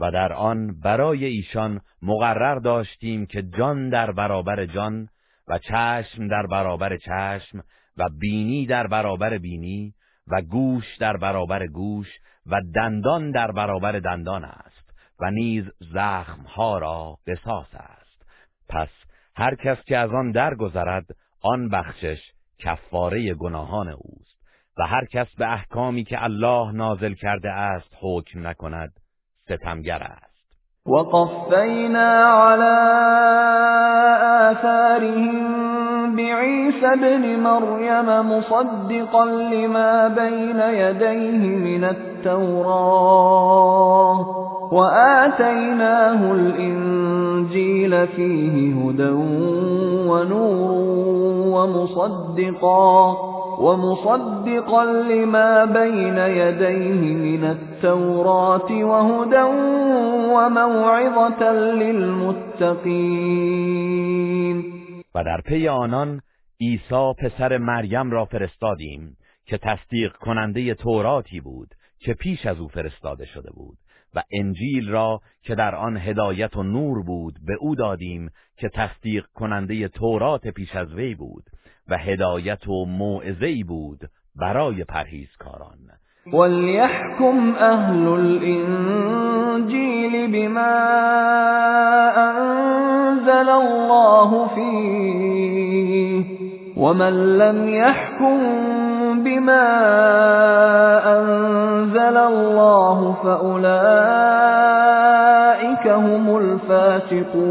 [SPEAKER 2] و در آن برای ایشان مقرر داشتیم که جان در برابر جان و چشم در برابر چشم و بینی در برابر بینی و گوش در برابر گوش و دندان در برابر دندان است و نیز زخمها را قصاص است. پس هر کس که از آن درگذرد آن بخشش کفاره گناهان اوست و هر کس به احکامی که الله نازل کرده است حکم نکند ستمگر است.
[SPEAKER 3] وقفینا على آثارهم بعيسى ابن مريم مصدقا لما بين يديه من التوراة وآتيناه الإنجيل فيه هدى ونور ومصدقا. ومصدقا لما بين يديه من التوراة وهدى وموعظة للمتقين.
[SPEAKER 2] و در پی آنان عیسی پسر مریم را فرستادیم که تصدیق کننده توراتی بود که پیش از او فرستاده شده بود و انجیل را که در آن هدایت و نور بود به او دادیم که تصدیق کننده تورات پیش از وی بود. و هدایت و موعظه‌ای بود برای پرهیزکاران.
[SPEAKER 3] وليحكم أهل الإنجيل بما أنزل الله فيه ومن لم يحكم بما أنزل الله فأولئك هم الفاسقون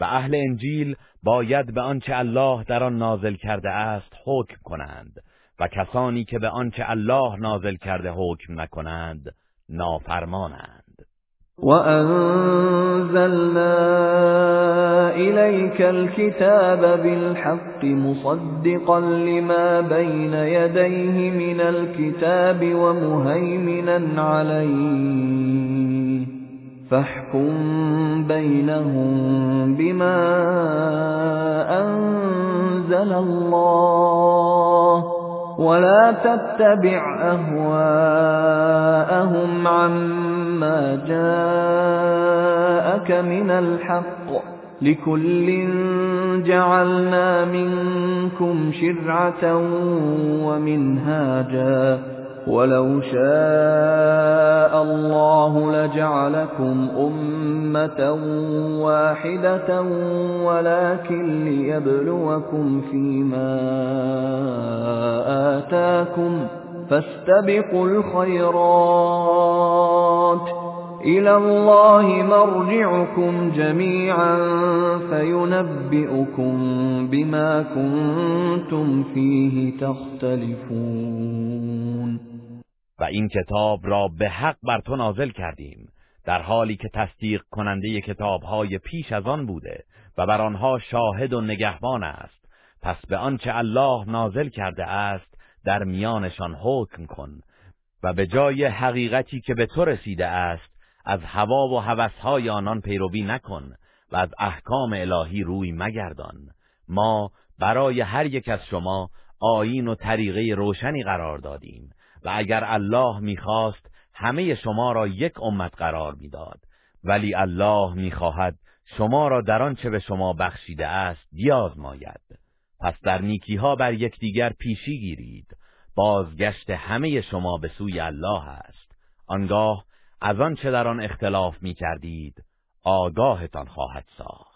[SPEAKER 2] و اهل انجیل باید به آنچه الله در آن نازل کرده است حکم کنند و کسانی که به آنچه الله نازل کرده حکم نکنند نافرمانند.
[SPEAKER 3] وأنزلنا إليك الكتاب بالحق مصدقا لما بين يديه من الكتاب ومهيمنا عليه فاحكم بينهم بما أنزل الله ولا تتبع أهواءهم عما جاءك من الحق لكل جعلنا منكم شرعة ومنهاجا ولو شاء الله لجعلكم أمة واحدة ولكن ليبلوكم فيما آتاكم فاستبقوا الخيرات إلى الله مرجعكم جميعا فينبئكم بما كنتم فيه تختلفون
[SPEAKER 2] و این کتاب را به حق بر تو نازل کردیم در حالی که تصدیق کننده کتابهای پیش از آن بوده و بر آنها شاهد و نگهبان است. پس به آنچه الله نازل کرده است در میانشان حکم کن و به جای حقیقتی که به تو رسیده است از هوا و هوسهای آنان پیروی نکن و از احکام الهی روی مگردان. ما برای هر یک از شما آیین و طریقه روشنی قرار دادیم. و اگر الله می‌خواست همه شما را یک امت قرار می‌داد. ولی الله می‌خواهد شما را در آنچه به شما بخشیده است بیازماید. پس در نیکی ها بر یکدیگر پیشی گیرید. بازگشت همه شما به سوی الله است. آنگاه از آنچه در آن اختلاف می کردید آگاهتان خواهد ساخت.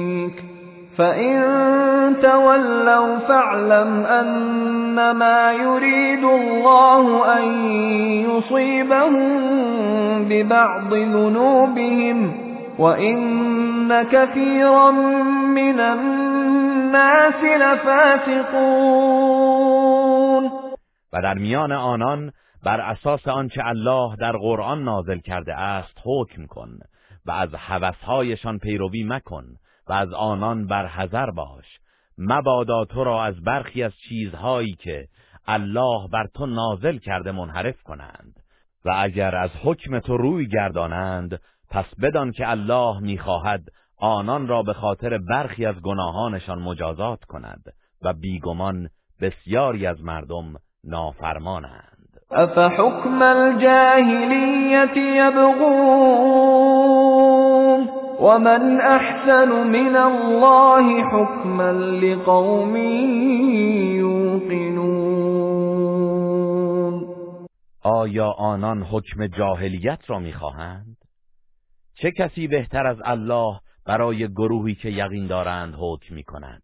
[SPEAKER 3] فإن تولوا فاعلم أنما يريد الله أن يصيبهم ببعض ذنوبهم وَإِنَّ كَثِيرًا مِنَ النَّاسِ لَفَاسِقُونَ
[SPEAKER 2] و در میان آنان بر اساس آنچه الله در قرآن نازل کرده است حکم کن و از هوسهایشان پیروی مکن و از آنان بر حذر باش. مبادا تو را از برخی از چیزهایی که الله بر تو نازل کرده منحرف کنند. و اگر از حکم تو روی گردانند پس بدان که الله می‌خواهد آنان را به خاطر برخی از گناهانشان مجازات کند و بیگمان بسیاری از مردم نافرمانند.
[SPEAKER 3] افحکم الجاهلیت یبغون ومن احسن من الله حکما لقوم یوقنون
[SPEAKER 2] آیا آنان حکم جاهلیت را می‌خواهند؟ چه کسی بهتر از الله برای گروهی که یقین دارند حکم می کند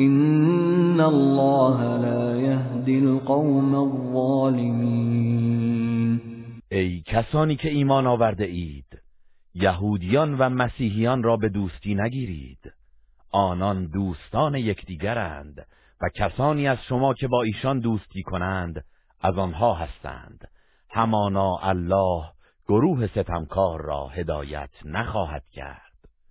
[SPEAKER 3] إن الله لا يهدي القوم الظالمين.
[SPEAKER 2] ای کسانی که ایمان آورده اید یهودیان و مسیحیان را به دوستی نگیرید. آنان دوستان یکدیگرند و کسانی از شما که با ایشان دوستی کنند از آنها هستند. همانا الله گروه ستمکار را هدایت نخواهد کرد.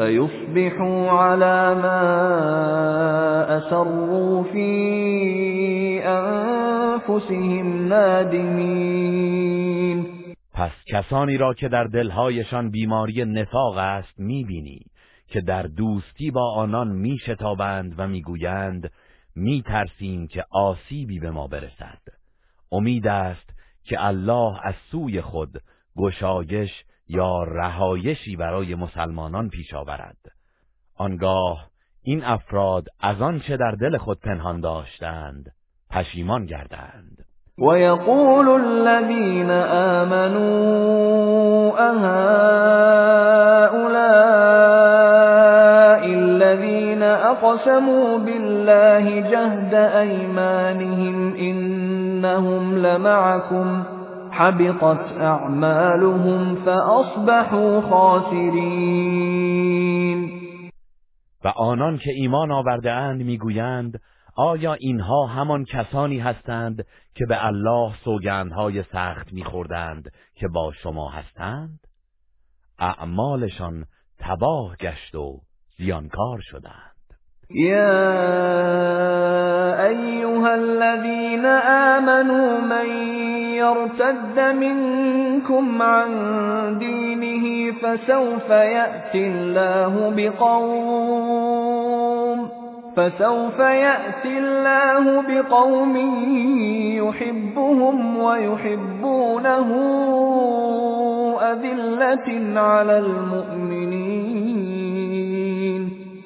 [SPEAKER 3] فيصبحوا على ما أسروا في أنفسهم نادمين
[SPEAKER 2] پس کسانی را که در دلهایشان بیماری نفاق است می‌بینی که در دوستی با آنان میشتابند و می‌گویند می ترسیم که آسیبی به ما برسد. امید است که الله از سوی خود گشایش یا رهایشی برای مسلمانان پیش آورد. آنگاه این افراد از آنچه در دل خود پنهان داشتند پشیمان گردند.
[SPEAKER 3] ويقول الذين آمنوا أهؤلاء الذين أقسموا بالله جهد أيمانهم إنهم لمعكم حبطت أعمالهم فأصبحوا خاسرين.
[SPEAKER 2] و آنان که ایمان آورده اند می‌گویند آیا اینها همان کسانی هستند که به الله سوگندهای سخت میخوردند که با شما هستند؟ اعمالشان تباه گشت و زیانکار شدند.
[SPEAKER 3] یا ایها الذين آمنوا من يرتد منكم عن دينه فسوف يأتي الله بقوم فسوف يأتي الله بقوم يحبهم ويحبونه أذلة على المؤمنين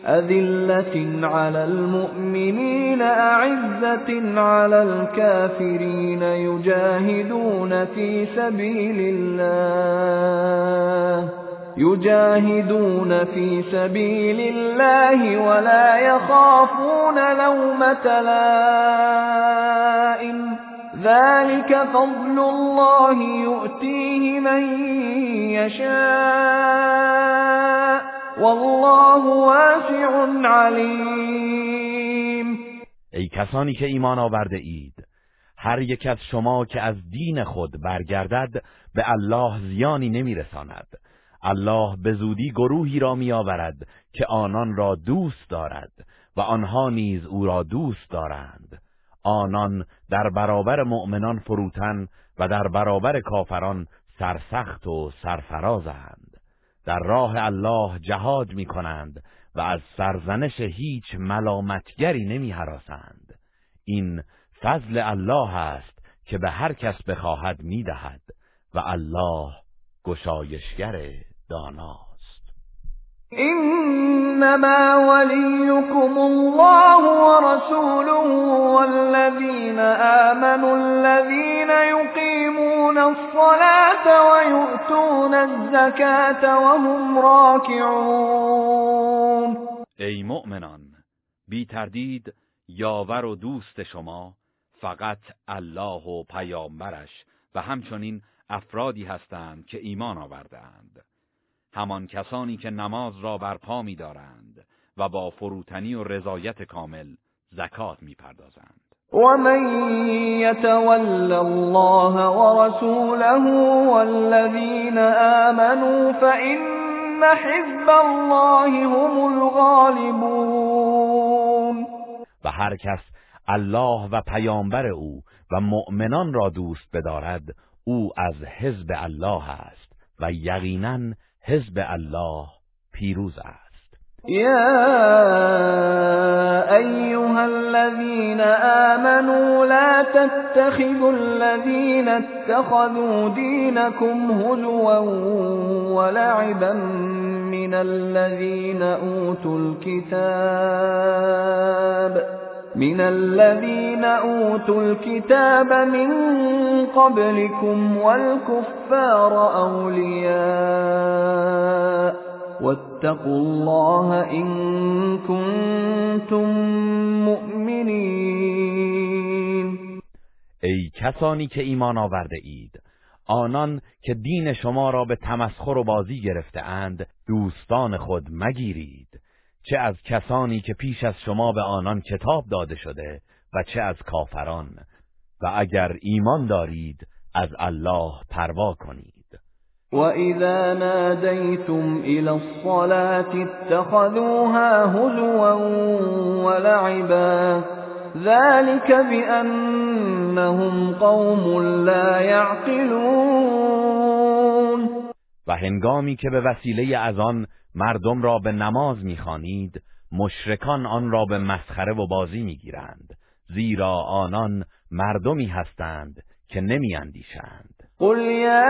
[SPEAKER 3] أذلة على المؤمنين أعزة على الكافرين يجاهدون في سبيل الله. يجاهدون في سبيل الله ولا يخافون لومة لائم. ذلك فضل الله يؤتيه من يشاء. والله واسع علیم
[SPEAKER 2] ای کسانی که ایمان آورده اید هر یک از شما که از دین خود برگردد به الله زیانی نمیرساند. الله به زودی گروهی را میآورد که آنان را دوست دارد و آنها نیز او را دوست دارند. آنان در برابر مؤمنان فروتن و در برابر کافران سرسخت و سرفرازند. در راه الله جهاد می کنند و از سرزنش هیچ ملامتگری نمی حراسند. این فضل الله است که به هر کس بخواهد می دهد و الله گشایشگر داناست
[SPEAKER 3] انما وليكم الله ورسوله والذين آمنوا الذين يقيمون الصلاة ويؤتون الزكاة وهم راكعون.
[SPEAKER 2] ای مؤمنان بی تردید یاور و دوست شما فقط الله و پیامبرش و همچنین افرادی هستند که ایمان آوردهاند. همان کسانی که نماز را برپا می دارند و با فروتنی و رضایت کامل زکات می پردازند
[SPEAKER 3] ومن يتول الله ورسوله والذين آمنوا فإن حزب الله هم الغالبون.
[SPEAKER 2] و هر کس الله و پیامبر او و مؤمنان را دوست بدارد او از حزب الله است و یقینا حزب الله پیروز است.
[SPEAKER 3] یا ایها الذين آمنوا لا تتخذوا الذين اتخذوا دينكم هزوا ولعبا من الذين أوتوا الكتاب. من الذين أوتوا الكتاب من قبلكم والكفار أولياء واتقوا الله إن كنتم مؤمنين.
[SPEAKER 2] ای کسانی که ایمان آورده اید آنان که دین شما را به تمسخر و بازی گرفته اند دوستان خود مگیرید. چه از کسانی که پیش از شما به آنان کتاب داده شده و چه از کافران. و اگر ایمان دارید از الله پروا کنید.
[SPEAKER 3] وَإِذَا نَادَيْتُمْ إِلَى الصَّلَاةِ اتَّخَذُوهَا هُزُوًا وَلَعِبًا ذَلِكَ بِأَنَّهُمْ قَوْمٌ لَا يَعْقِلُونَ
[SPEAKER 2] و هنگامی که به وسیله از آن مردم را به نماز می‌خوانید مشرکان آن را به مسخره و بازی می‌گیرند زیرا آنان مردمی هستند که نمیاندیشند.
[SPEAKER 3] قل یا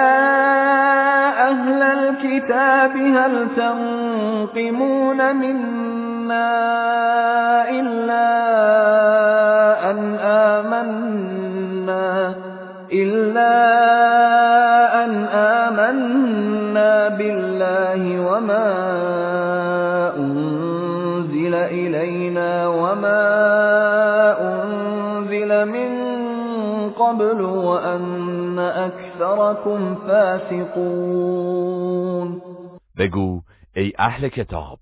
[SPEAKER 3] اهل الكتاب هل تنقمون منا الا ان آمنا؟ الا ان آمنا بالله وما إلينا وما أنزل من قبل وأن أكثركم فاسقون
[SPEAKER 2] بگو ای أهل کتاب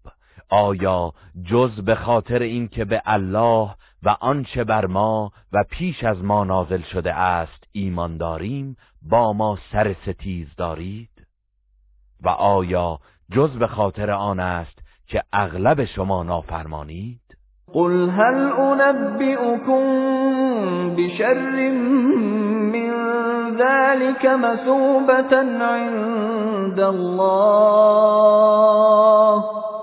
[SPEAKER 2] آیا جز به خاطر اینکه به الله و آنچه بر ما و پیش از ما نازل شده است ایمان داریم با ما سر ستیز دارید؟ و آیا جز به خاطر آن است که اغلب شما نافرمانید؟
[SPEAKER 3] قل هل انبئكم بشر من ذلك مثوبة عند الله؟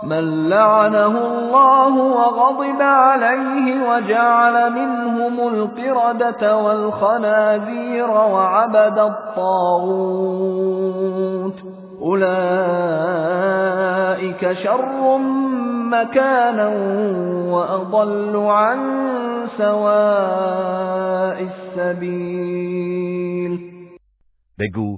[SPEAKER 3] من لعنه الله وغضب عليه وجعل منهم القردة والخنازير وعبد الطاغوت. أولئك شر مكانا وأضل عن سواء السبيل.
[SPEAKER 2] بگو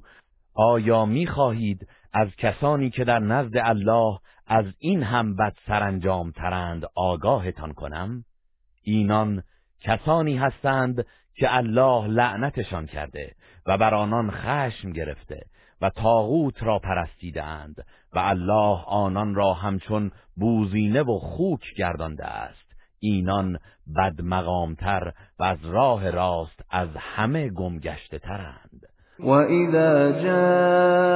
[SPEAKER 2] آیا میخواهید از کسانی که در نزد الله از این هم بد سرانجام ترند آگاهتان کنم. اینان کسانی هستند که الله لعنتشان کرده و بر آنان خشم گرفته و تاغوت را پرستیدند و الله آنان را همچون بوزینه و خوک گردانده است. اینان بد مقامتر و از راه راست از همه گمگشته ترند.
[SPEAKER 3] وَإِذَا جَاءُوكُمْ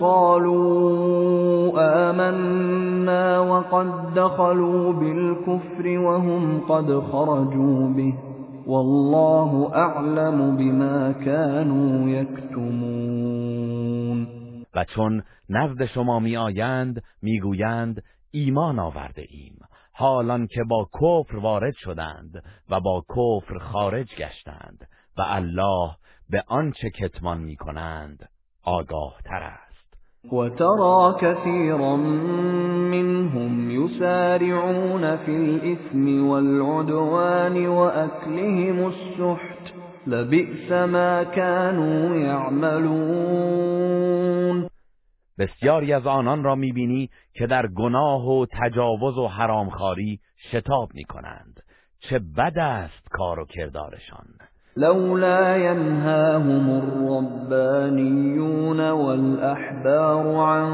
[SPEAKER 3] قَالُوا آمَنَّا وَقَدْ دَخَلُوا بِالْكُفْرِ وَهُمْ قَدْ خَرَجُوا بِهِ والله اعلم بما كانوا یکتمون
[SPEAKER 2] و چون نزد شما می آیند می‌گویند ایمان آورده ایم. حالان که با کفر وارد شدند و با کفر خارج گشتند. و الله به آنچه کتمان می کنند آگاه تر است.
[SPEAKER 3] و ترا كثيرا منهم يسارعون في الإثم والعدوان وأكلهم السحت. لبئس ما كانوا يعملون.
[SPEAKER 2] بسیاری از آنان را می‌بینی که در گناه و تجاوز و حرامخواری شتاب می‌کنند. چه بد است کار و کردارشان.
[SPEAKER 3] لولا ينهاهم الربانيون والأحبار عن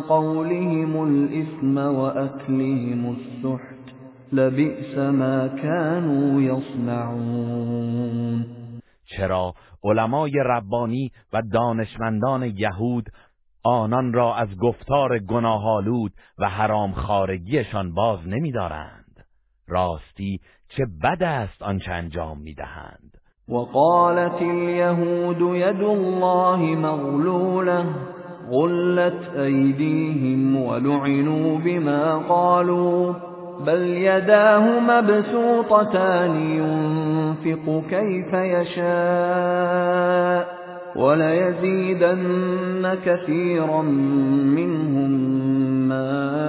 [SPEAKER 3] قولهم الإثم وأكلهم السحت لبئس ما كانوا يصنعون.
[SPEAKER 2] چرا علمای ربانی و دانشمندان یهود آنان را از گفتار گناهالود و حرام خارگیشان باز نمیدارند؟ راستی چه بد است آنچه انجام می‌دهند؟
[SPEAKER 3] وقالت اليهود يد الله مغلولة غلت أيديهم ولعنوا بما قالوا بل يداه مبسوطتان ينفق كيف يشاء وليزيدن كثيرا منهم ما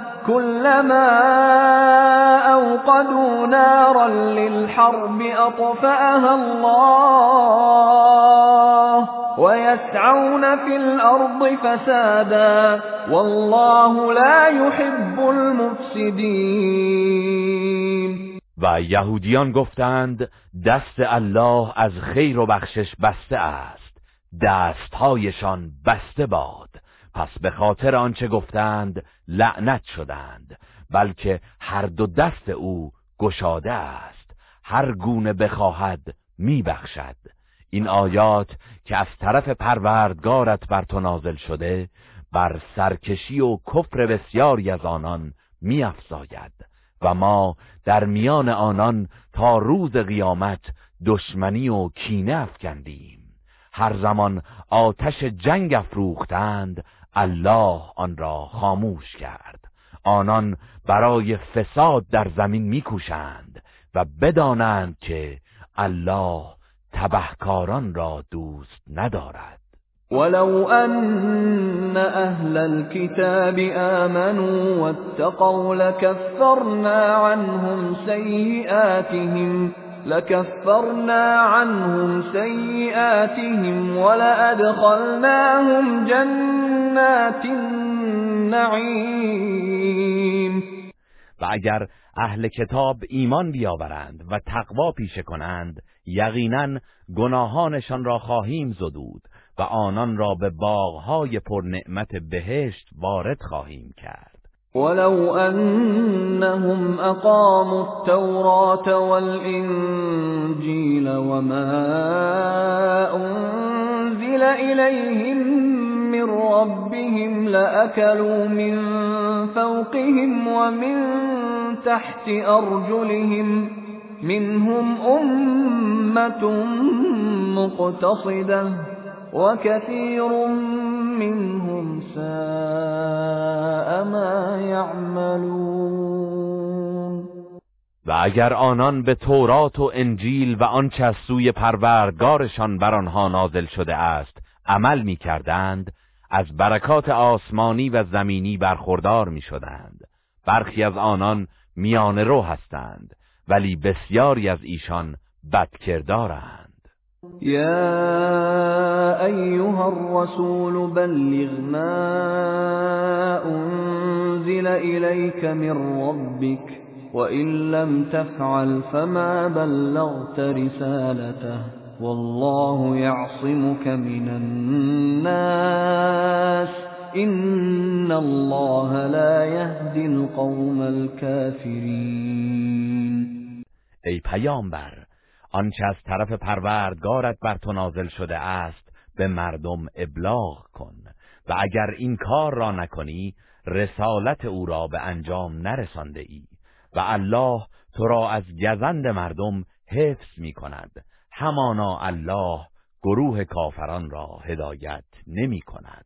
[SPEAKER 3] كلما أوقدوا نارا للحرب أطفأها الله ويسعون في الأرض فسادا والله لا يحب المفسدين.
[SPEAKER 2] و یهودیان گفتند دست الله از خیر و بخشش بسته است دستهایشان بسته باد. پس به خاطر آنچه گفتند لعنت شدند بلکه هر دو دست او گشاده است. هر گونه بخواهد میبخشد. این آیات که از طرف پروردگارت بر تو نازل شده بر سرکشی و کفر بسیاری از آنان میافزاید و ما در میان آنان تا روز قیامت دشمنی و کینه افکندیم. هر زمان آتش جنگ افروختند الله آن را خاموش کرد. آنان برای فساد در زمین میکوشند و بدانند که الله تبهکاران را دوست ندارد.
[SPEAKER 3] ولو ان اهل الكتاب آمنوا واتقوا لكفرنا عنهم سيئاتهم لكفرنا عنهم سيئاتهم ولأدخلناهم جنات النعيم
[SPEAKER 2] و اگر اهل کتاب ایمان بیاورند و تقوا پیشه کنند یقینا گناهانشان را خواهیم زدود و آنان را به باغهای پرنعمت بهشت وارد خواهیم کرد.
[SPEAKER 3] ولو أنهم أقاموا التوراة والإنجيل وما أنزل إليهم من ربهم لأكلوا من فوقهم ومن تحت أرجلهم منهم أمة مقتصدة وكثير منهم ساء ما يعملون.
[SPEAKER 2] و اگر آنان به تورات و انجیل و آنچه از سوی پروردگارشان بر آنها نازل شده است عمل می کردند از برکات آسمانی و زمینی برخوردار می شدند برخی از آنان میان رو هستند ولی بسیاری از ایشان بدکردارند.
[SPEAKER 3] يا أيها الرسول بلغ ما أنزل إليك من ربك وإن لم تفعل فما بلغت رسالته والله يعصمك من الناس إن الله لا يهدي القوم الكافرين.
[SPEAKER 2] ای پیامبر آنچه از طرف پروردگارت بر تو نازل شده است به مردم ابلاغ کن و اگر این کار را نکنی رسالت او را به انجام نرسانده ای و الله تو را از گزند مردم حفظ می کند همانا الله گروه کافران را هدایت نمی کند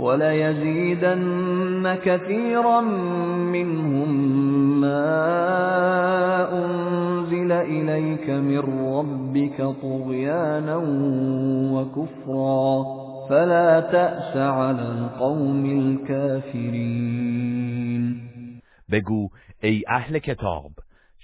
[SPEAKER 3] وليزيدن كثيرا منهم ما أنزل إليك من ربك طغيانا وكفرا فلا تأس على القوم الكافرين.
[SPEAKER 2] بگو ای اهل کتاب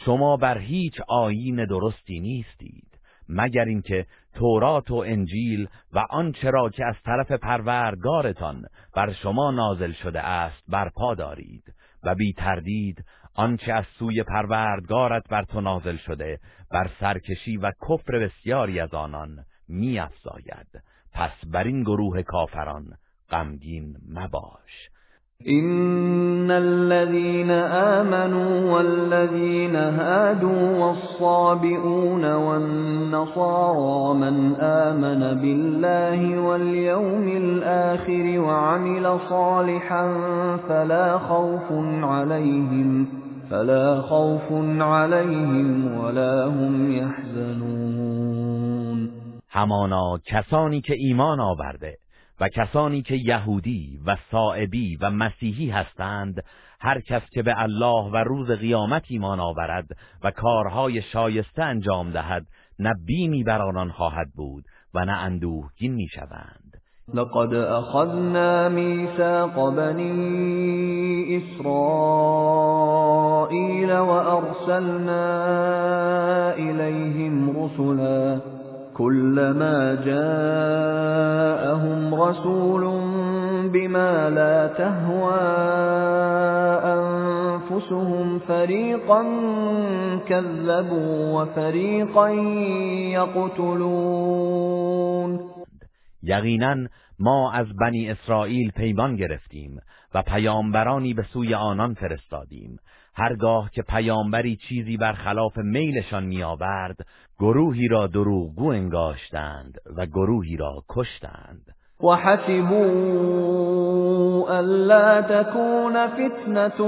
[SPEAKER 2] شما بر هیچ آیین درستی نیستید مگر اینکه تورات و انجیل و آنچه را که از طرف پروردگارتان بر شما نازل شده است برپا دارید و بی تردید آنچه از سوی پروردگارت بر تو نازل شده بر سرکشی و کفر بسیاری از آنان می افزاید پس بر این گروه کافران غمگین مباش.
[SPEAKER 3] إن الذين آمنوا والذين هادوا والصابئون والنصارى من آمن بالله واليوم الآخر وعمل صالحا فلا خوف عليهم فلا خوف عليهم ولا هم يحزنون.
[SPEAKER 2] همانا کسانی که ایمان آورده و کسانی که یهودی و صائبی و مسیحی هستند هر کس که به الله و روز قیامت ایمان آورد و کارهای شایسته انجام دهد نه بیمی بر آنان خواهد بود و نه اندوهگین می‌شوند.
[SPEAKER 3] لقد اخذنا ميثاق بني اسرائيل وارسلنا اليهم رسلا كلما جاءهم رسول بما لا تهوى أنفسهم فريقا كذبوا وفريقا يقتلون.
[SPEAKER 2] یقینا ما از بنی اسرائیل پیمان گرفتیم و پیامبرانی به سوی آنان فرستادیم. هرگاه که پیامبری چیزی برخلاف میلشان میآورد گروهی را دروغگو انگاشتند و گروهی را کشتند.
[SPEAKER 3] وحسبوا ألا تكون فتنة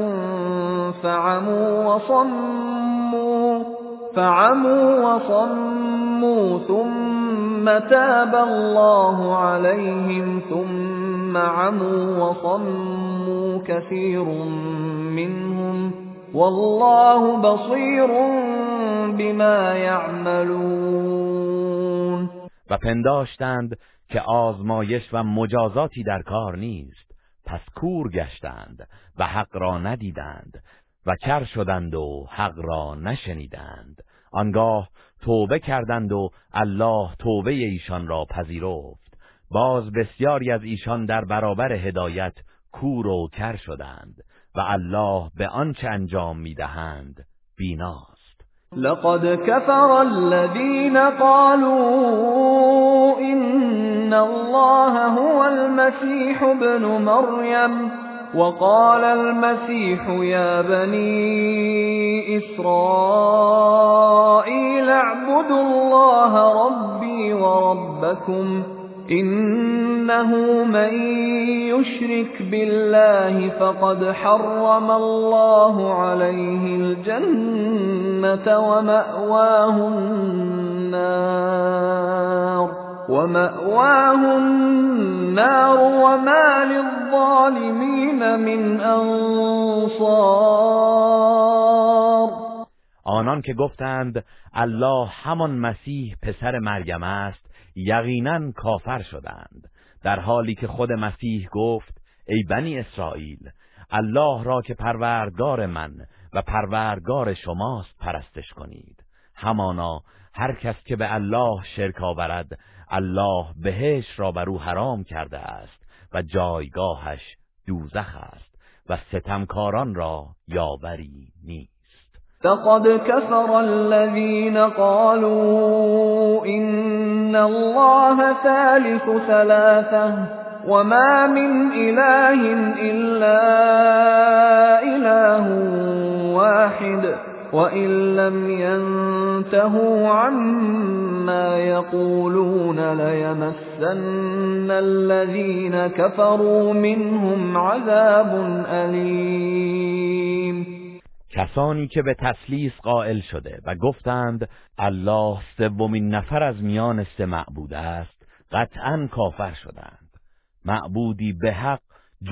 [SPEAKER 3] فعموا وصموا فعموا وصموا ثم تاب الله عليهم ثم عموا وصموا كثير منهم. والله بصير بما يعملون.
[SPEAKER 2] و پنداشتند که آزمایش و مجازاتی در کار نیست. پس کور گشتند و حق را ندیدند و کر شدند و حق را نشنیدند. آنگاه توبه کردند و الله توبه ایشان را پذیرفت. باز بسیاری از ایشان در برابر هدایت کور و کر شدند. و الله به آنچه انجام میدهند بیناست.
[SPEAKER 3] لقد كفر الذين قالوا إن الله هو المسيح ابن مريم وقال المسيح يا بني إسرائيل اعبدوا الله ربي وربكم إنه من يشرك بالله فقد حرم الله عليه الجنة ومأواه النار ومأواه النار وما للظالمين من أنصار.
[SPEAKER 2] آنان که گفتند الله همان مسیح پسر مریم است یقینا کافر شدند در حالی که خود مسیح گفت ای بنی اسرائیل الله را که پروردگار من و پروردگار شماست پرستش کنید. همانا هر کس که به الله شرک آورد الله بهش را بر او حرام کرده است و جایگاهش دوزخ است و ستمکاران را یاوری نیست.
[SPEAKER 3] فقد كفر الذين قالوا إن الله ثالث ثلاثة وما من إله إلا إله واحد وَإِن لَّمْ يَنْتَهُوا عَمَّا يَقُولُونَ لَيَمَسَّنَّ الَّذِينَ كَفَرُوا مِنْهُمْ عَذَابٌ أَلِيمٌ
[SPEAKER 2] کسانی که به تسلیس قائل شده و گفتند الله سومین نفر از میان سه معبود است قطعا کافر شدند. معبودی به حق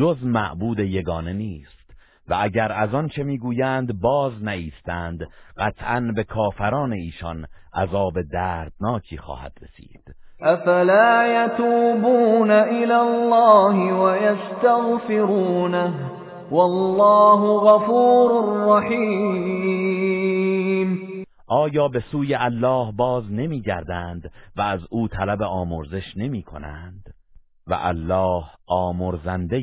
[SPEAKER 2] جز معبود یگانه نیست و اگر از آن چه می‌گویند باز نیستند قطعا به کافران ایشان عذاب دردناکی خواهد رسید.
[SPEAKER 3] افلا یتوبون الى الله و یستغفرونه؟ والله غفور رحیم.
[SPEAKER 2] آیا به سوی الله باز نمیگردند و از او طلب آمرزش نمی کنند و الله آمرزنده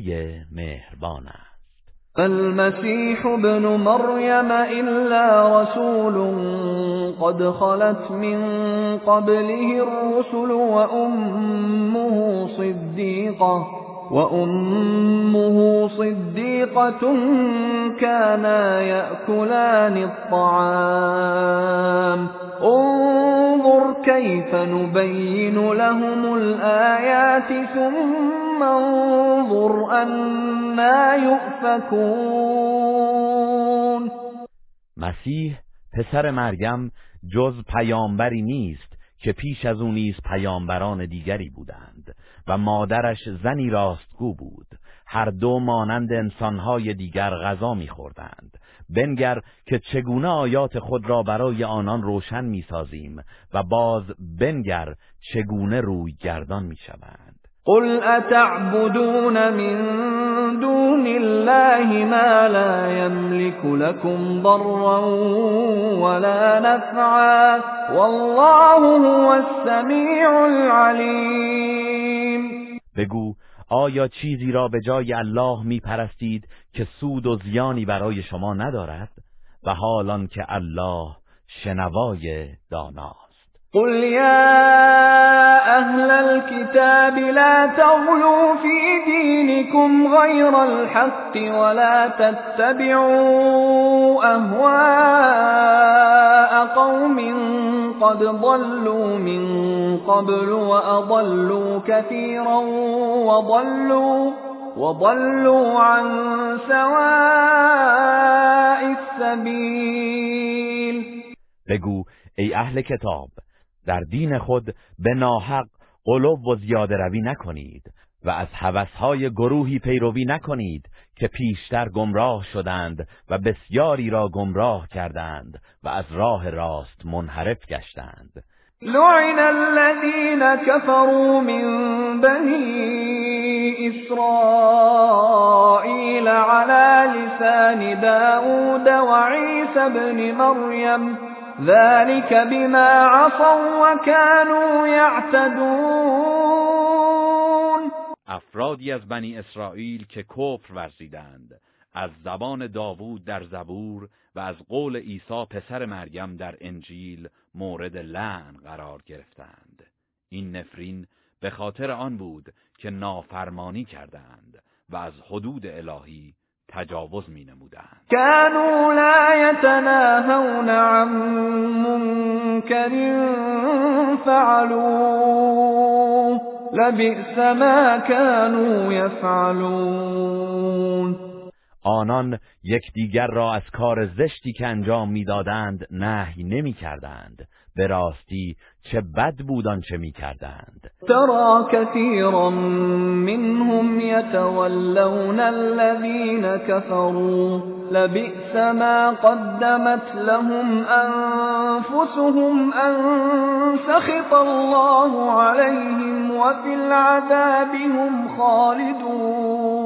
[SPEAKER 2] مهربان است.
[SPEAKER 3] فالمسيح ابن مريم إلا رسول قد خلت من قبله الرسل وأمه صديقة وأمه صديقة كانا يأكلان الطعام. انظر كيف نبين لهم الآيات ثم انظر أنا يؤفكون.
[SPEAKER 2] مسیح پسر مریم جز پیامبری نیست که پیش از او نیز پیامبران دیگری بودند. و مادرش زنی راستگو بود. هر دو مانند انسانهای دیگر غذا میخوردند. بنگر که چگونه آیات خود را برای آنان روشن می‌سازیم و باز بنگر چگونه روی گردان می‌شوند.
[SPEAKER 3] قل اتعبدون من دون الله ما لا يملك لكم ضرا ولا نفعا والله هو السميع العليم.
[SPEAKER 2] بگو آیا چیزی را به جای الله می پرستید که سود و زیانی برای شما ندارد؟ و حالان که الله شنوای داناست
[SPEAKER 3] قل يا أهل الكتاب لا تغلوا في دينكم غير الحق ولا تتبعوا أهواء قوم قد ضلوا من قبل وأضلوا كثيرا وضلوا وضلوا عن سواء السبيل.
[SPEAKER 2] بگو ای أهل کتاب در دین خود به ناحق قلوب و زیاده روی نکنید و از حوثهای گروهی پیروی نکنید که پیشتر گمراه شدند و بسیاری را گمراه کردند و از راه راست منحرف گشتند.
[SPEAKER 3] لعن الذين كفروا من بني إسرائيل على لسان داود وعيسى بن مريم ذلك بما عصوا وكانوا يعتدون
[SPEAKER 2] افرادی از بنی اسرائیل که کفر ورزیدند از زبان داوود در زبور و از قول عیسی پسر مریم در انجیل مورد لعن قرار گرفتند. این نفرین به خاطر آن بود که نافرمانی کردند و از حدود الهی تجاوز می نمودند
[SPEAKER 3] كانوا لا يتناهون عن منكر فعلوه لبئس ما كانوا يفعلون.
[SPEAKER 2] آنان یکدیگر را از کار زشتی که انجام می‌دادند نهی نمی کردند به راستی چه بد بود آنچه می کردند
[SPEAKER 3] ترى كثيرا منهم يتولون الذين كفروا لبئس ما قدمت لهم أنفسهم أن سخط الله عليهم وفي العذاب هم خالدون.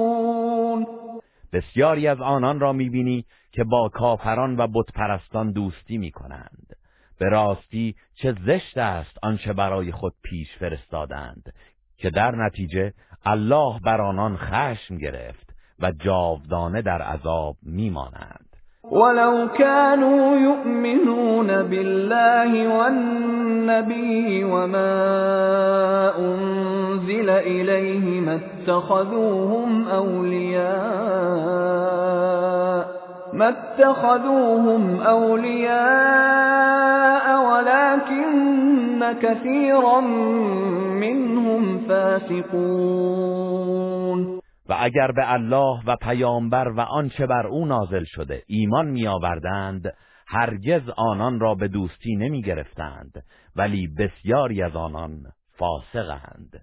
[SPEAKER 2] بسیاری از آنان را می‌بینی که با کافران و بتپرستان دوستی می‌کنند. به راستی چه زشت است آنچه برای خود پیش فرستادند که در نتیجه الله بر آنان خشم گرفت و جاودانه در عذاب میمانند.
[SPEAKER 3] ولو كانوا يؤمنون بالله والنبي وما أنزل إليه ما اتخذوهم أولياء ما اتخذوهم أولياء ولكن كثيرا منهم فاسقون.
[SPEAKER 2] و اگر به الله و پیامبر و آنچه بر او نازل شده ایمان میآوردند هرگز آنان را به دوستی نمی گرفتند ولی بسیاری از آنان فاسقند.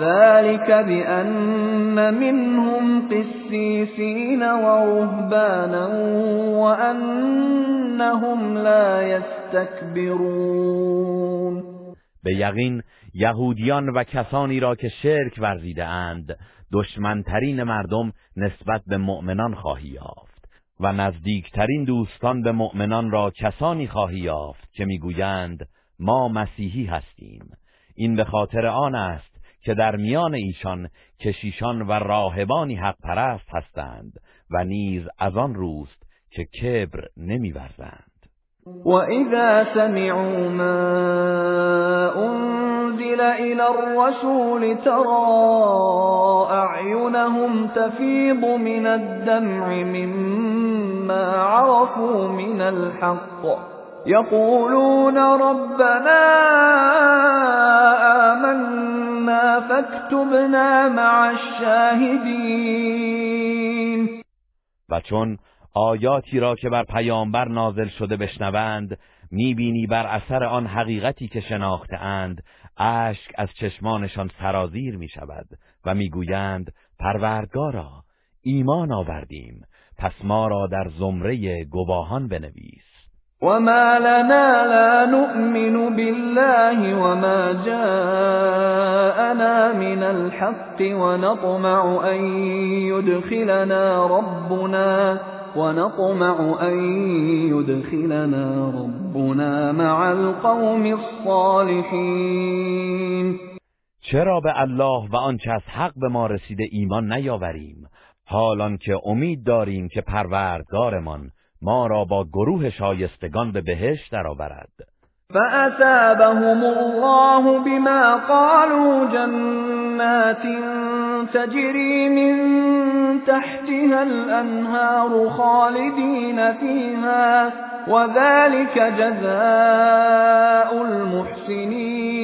[SPEAKER 3] ذلك بأن منهم قسيسين ورهبانا وأنهم لا يستكبرون
[SPEAKER 2] به یقین یهودیان و کسانی را که شرک ورزیده اند دشمنترین مردم نسبت به مؤمنان خواهی یافت و نزدیکترین دوستان به مؤمنان را کسانی خواهی یافت که می‌گویند ما مسیحی هستیم. این به خاطر آن است که در میان ایشان کشیشان و راهبانی حق پرست هستند و نیز از آن روست که کبر نمیورزند.
[SPEAKER 3] وَإِذَا سَمِعُوا مَا أُنزِلَ إِلَى الرَّسُولِ تَرَىٰ أَعْيُنَهُمْ تَفِيضُ مِنَ الدَّمْعِ مِمَّا عَرَفُوا مِنَ الْحَقِّ. يَقُولُونَ رَبَّنَا آمَنَّا فَاكْتُبْنَا مَعَ الشَّاهِدِينَ.
[SPEAKER 2] و چون آیاتی را که بر پیامبر نازل شده بشنوند می‌بینی بر اثر آن حقیقتی که شناخته اند اشک از چشمانشان سرازیر می شود و می‌گویند پروردگارا ایمان آوردیم پس ما را در زمره گواهان بنویس.
[SPEAKER 3] وما لنا لا نؤمن بالله وما جاءنا من الحق ونطمع أن يدخلنا ربنا ونطمع أن يدخلنا ربنا مع القوم الصالحين.
[SPEAKER 2] چرا به الله و آنچه از حق به ما رسیده ایمان نیاوریم؟ حالان که امید داریم که پروردگارمان ما را با گروه شایستگان به بهشت درآورد.
[SPEAKER 3] فأثابهم الله بما قالوا جنات تجري من تحتها الأنهار خالدين فيها وذلك جزاء المحسنين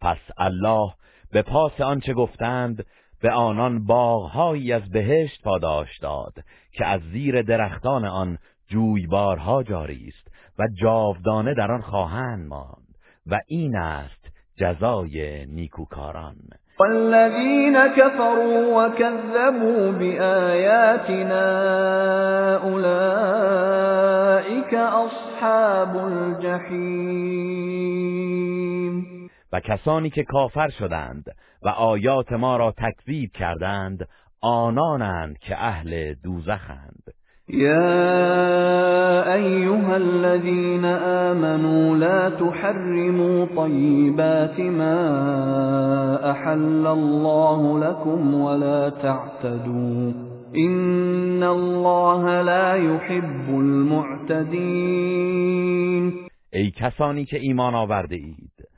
[SPEAKER 2] پس الله به پاس آنچه گفتند به آنان باغهایی از بهشت پاداش داد که از زیر درختان آن جویبارها جاری است و جاودانه در آن خواهند ماند و این است جزای نیکوکاران.
[SPEAKER 3] والذین كفروا وكذبوا بآياتنا اولئك اصحاب الجحیم.
[SPEAKER 2] و کسانی که کافر شدند و آیات ما را تکذیب کردند آنانند که اهل دوزخند.
[SPEAKER 3] يا أيها الذين آمنوا لا تحرموا طيبات ما أحل الله لكم ولا تعتدوا. إن الله لا يحب المعتدين
[SPEAKER 2] ای کسانی که ایمان آورده اید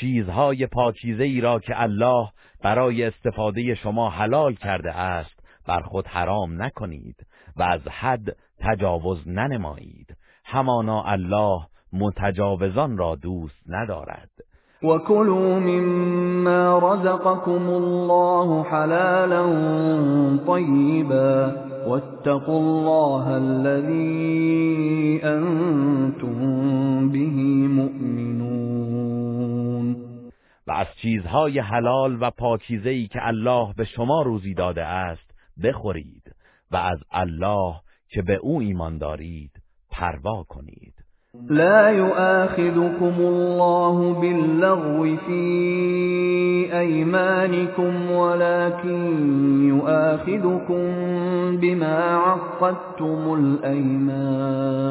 [SPEAKER 2] چیزهای پاکیزه ای را که الله برای استفاده شما حلال کرده است بر خود حرام نکنید و از حد تجاوز ننمایید. همانا الله متجاوزان را دوست ندارد.
[SPEAKER 3] وكلوا مما رزقكم الله حلالا طيبا واتقوا الله الذي انتم به مؤمنون
[SPEAKER 2] و از چیزهای حلال و پاکیزه‌ای که الله به شما روزی داده است بخورید و از الله که به او ایمان دارید پروا کنید.
[SPEAKER 3] لا يؤاخذكم الله باللغو في أيمانكم ولكن يؤاخذكم بما عقدتم الأيمان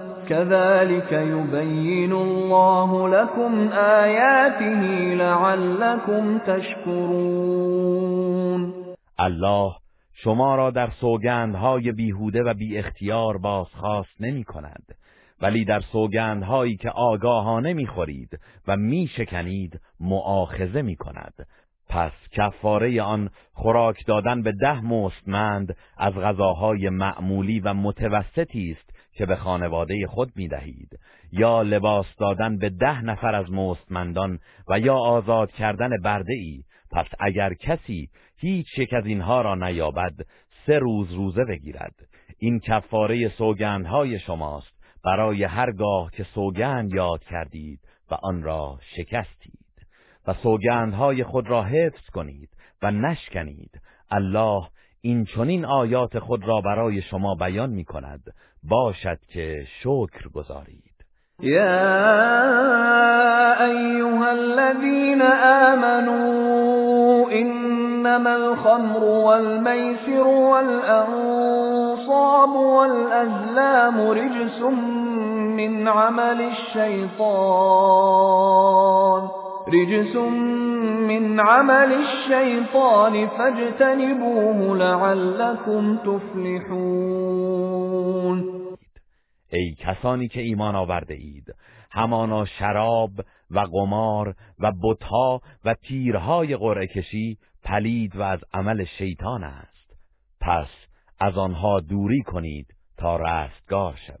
[SPEAKER 3] كذلك يبين الله لكم آياته لعلكم تشكرون.
[SPEAKER 2] الله شما را در سوگندهای بیهوده و بی اختیار بازخواست نمی کند ولی در سوگندهایی که آگاهانه می خورید و می شکنید معاخزه می کند. پس کفاره آن خوراک دادن به ده مستمند از غذاهای معمولی و متوسطی است که به خانواده خود می دهید یا لباس دادن به ده نفر از مستمندان و یا آزاد کردن برده ای پس اگر کسی هیچ یک از اینها را نیابد سه روز روزه بگیرد. این کفاره سوگندهای شماست. برای هرگاه که سوگند یاد کردید و آن را شکستید. و سوگندهای خود را حفظ کنید و نشکنید. الله این چنین آیات خود را برای شما بیان می کند باشد که شکر گذارید.
[SPEAKER 3] یا ایها الذین آمنوا انما الخمر والمیسر والانصاب والازلام رجس من عمل الشیطان. رجس من عمل الشیطان فاجتنبوه لعلكم تفلحون.
[SPEAKER 2] ای کسانی که ایمان آورده اید همانا شراب و قمار و بتها و تیرهای قرعه کشی پلید و از عمل شیطان است. پس از آنها دوری کنید تا رستگار شوید.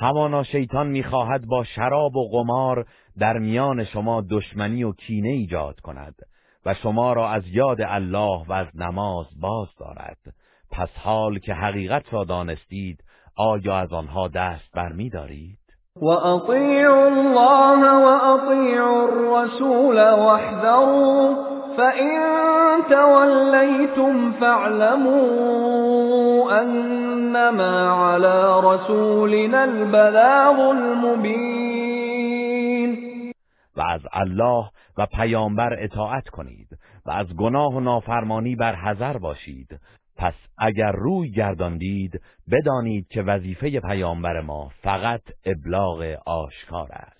[SPEAKER 2] همانا شیطان می‌خواهد با شراب و قمار در میان شما دشمنی و کینه ایجاد کند و شما را از یاد الله و از نماز باز دارد. پس حال که حقیقت را دانستید آیا از آنها دست برمیدارید
[SPEAKER 3] و اطیعوا الله و اطیعوا الرسول واحذروا فإن توليتم فاعلموا أنما على رسولنا البلاغ المبين
[SPEAKER 2] و از الله و پیامبر اطاعت کنید و از گناه و نافرمانی بر حذر باشید. پس اگر روی گرداندید بدانید که وظیفه پیامبر ما فقط ابلاغ آشکار است.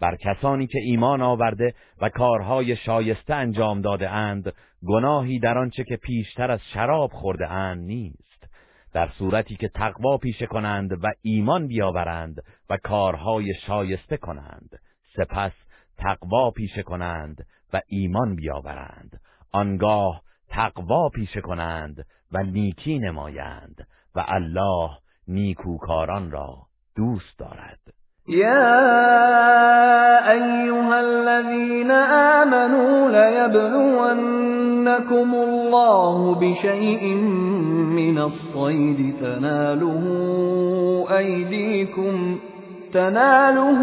[SPEAKER 2] بر کسانی که ایمان آورده و کارهای شایسته انجام داده اند گناهی در آنچه که پیشتر از شراب خورده اند نیست. در صورتی که تقوا پیشه کنند و ایمان بیاورند و کارهای شایسته کنند سپس تقوا پیشه کنند و ایمان بیاورند. آنگاه تقوا پیشه کنند و نیکی نمایند و الله نیکوکاران را دوست دارد.
[SPEAKER 3] يا أيها الذين آمنوا ليبلونكم الله بشيء من الصيد تناله أيديكم تناله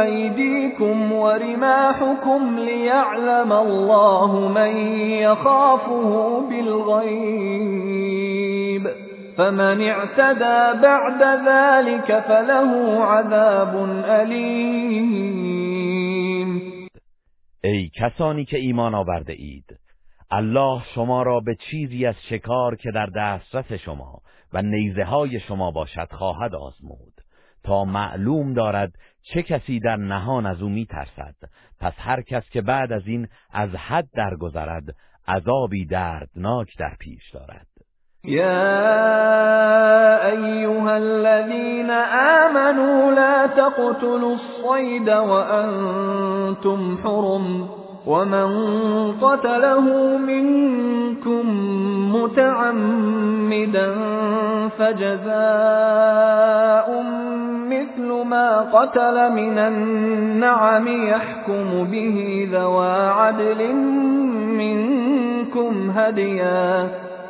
[SPEAKER 3] أيديكم ورماحكم ليعلم الله من يخافه بالغيب فمن اعتدى بعد ذلك فله عذاب علیم
[SPEAKER 2] ای کسانی که ایمان آورده اید الله شما را به چیزی از شکار که در دسترس شما و نیزه های شما باشد خواهد آزمود. تا معلوم دارد چه کسی در نهان از او میترسد. پس هر کس که بعد از این از حد درگذرد عذابی دردناک در پیش دارد.
[SPEAKER 3] يا أيها الذين آمنوا لا تقتلوا الصيد وأنتم حرم ومن قتله منكم متعمدا فجزاء مثل ما قتل من النعم يحكم به ذوى عدل منكم هديا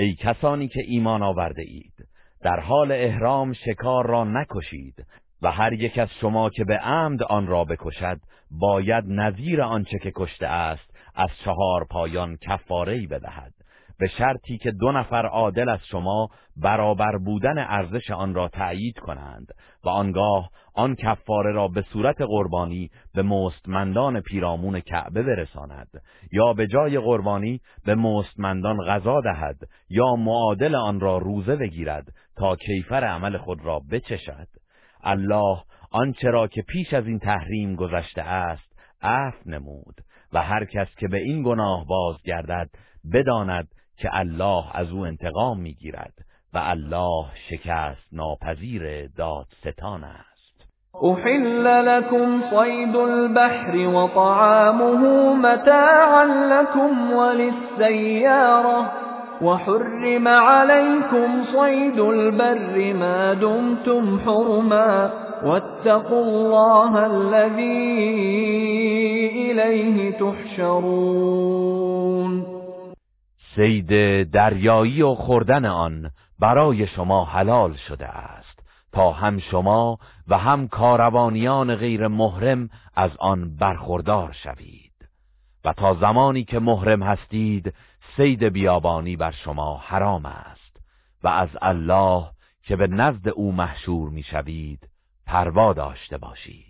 [SPEAKER 2] ای کسانی که ایمان آورده اید در حال احرام شکار را نکشید و هر یک از شما که به عمد آن را بکشد باید نظیر آنچه که کشته است از چهار پایان کفاره بدهد. به شرطی که دو نفر عادل از شما برابر بودن ارزش آن را تأیید کنند و آنگاه آن کفاره را به صورت قربانی به مستمندان پیرامون کعبه برساند. یا به جای قربانی به مستمندان غذا دهد یا معادل آن را روزه بگیرد تا کیفر عمل خود را بچشد. الله آنچه را که پیش از این تحریم گذشته است عفو نمود و هر کس که به این گناه بازگردد بداند که الله از او انتقام می‌گیرد و الله شکست ناپذیر دادستان است.
[SPEAKER 3] احل لكم صید البحر وطعامه متاعا لكم وللسيارة وحرم عليكم صيد البر ما دمتم حرما واتقوا الله الذي إليه تحشرون
[SPEAKER 2] سید دریایی و خوردن آن برای شما حلال شده است. تا هم شما و هم کاروانیان غیر محرم از آن برخوردار شوید. و تا زمانی که محرم هستید سید بیابانی بر شما حرام است. و از الله که به نزد او محشور می‌شوید پروا داشته باشید.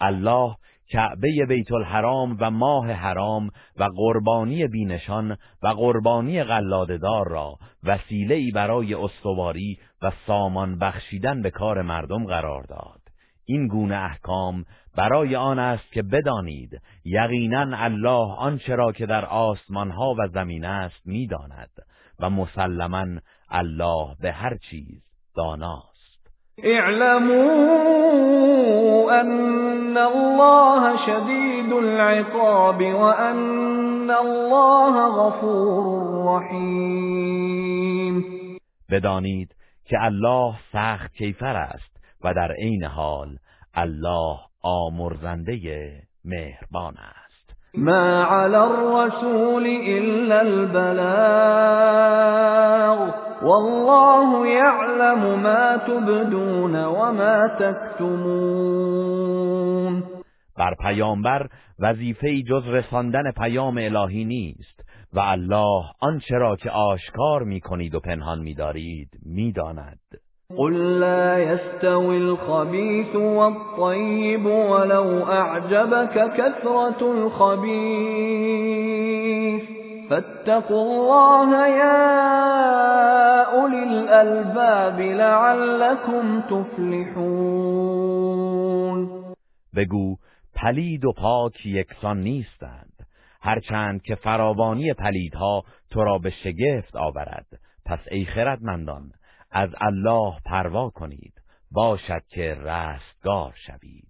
[SPEAKER 2] الله کعبه بیت الحرام و ماه حرام و قربانی بینشان و قربانی قلاددار را وسیله برای استواری و سامان بخشیدن به کار مردم قرار داد. این گونه احکام برای آن است که بدانید یقینا الله آنچه را که در آسمان ها و زمین است می‌داند و مسلما الله به هر چیز داناست
[SPEAKER 3] اعلموا ان الله شدید العقاب وان الله غفور رحیم.
[SPEAKER 2] بدانید که الله سخت کیفر است و در عین حال الله آمرزنده مهربان است.
[SPEAKER 3] ما على الرسول الا البلاغ والله يعلم ما تبدون وما تكتمون
[SPEAKER 2] بر پیامبر وظیفه جز رساندن پیام الهی نیست و الله آنچه را که آشکار می کنید و پنهان می دارید می داند.
[SPEAKER 3] قل لا يستوي الخبيث والطيب ولو أعجبك كثرة الخبيث فاتقوا الله يا أولي الألباب لعلكم تفلحون
[SPEAKER 2] بگو پلید و پاک یکسان نیستند. هرچند که فراوانی پلیدها تو را به شگفت آورد. پس ای خردمندان از الله پروا کنید باشد که رستگار شوید.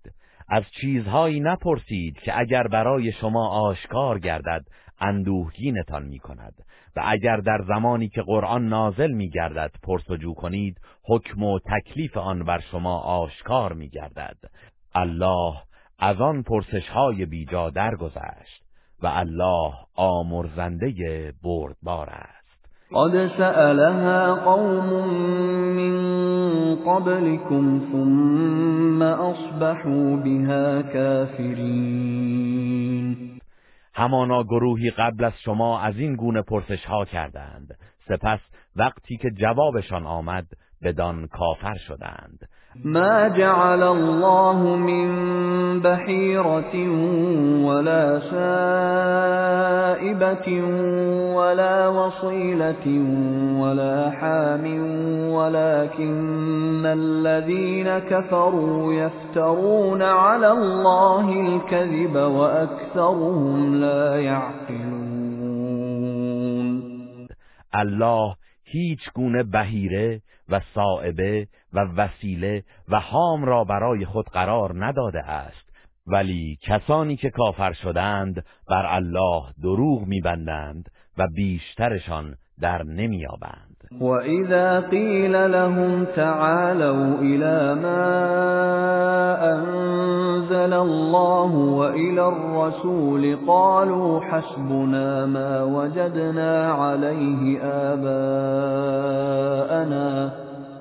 [SPEAKER 2] از چیزهایی نپرسید که اگر برای شما آشکار گردد اندوهگینتان می کند و اگر در زمانی که قرآن نازل می گردد پرسجو کنید حکم و تکلیف آن بر شما آشکار می گردد الله از آن پرسش های بیجا درگذشت و الله آمرزنده بردبار است.
[SPEAKER 3] قد سألها قوم من قبلكم ثم أصبحوا بها كافرين
[SPEAKER 2] همانا گروهی قبل از شما از این گونه پرسش ها کردند. سپس وقتی که جوابشان آمد بدان کافر شدند.
[SPEAKER 3] ما جعل الله من بحيرة ولا سائبة ولا وصيلة ولا حام ولكن الذين كفروا يفترون على الله الكذب وأكثرهم لا يعقلون.
[SPEAKER 2] الله هیچ گونه بهیره و صائبه و وسیله و حام را برای خود قرار نداده است. ولی کسانی که کافر شدند بر الله دروغ میبندند و بیشترشان در نمیابند
[SPEAKER 3] وَإِذَا قِيلَ لَهُمْ تَعَالَوْا إِلَى مَا أَنزَلَ اللَّهُ وَإِلَى الرَّسُولِ قَالُوا حَسْبُنَا مَا وَجَدْنَا عَلَيْهِ آبَاءَنَا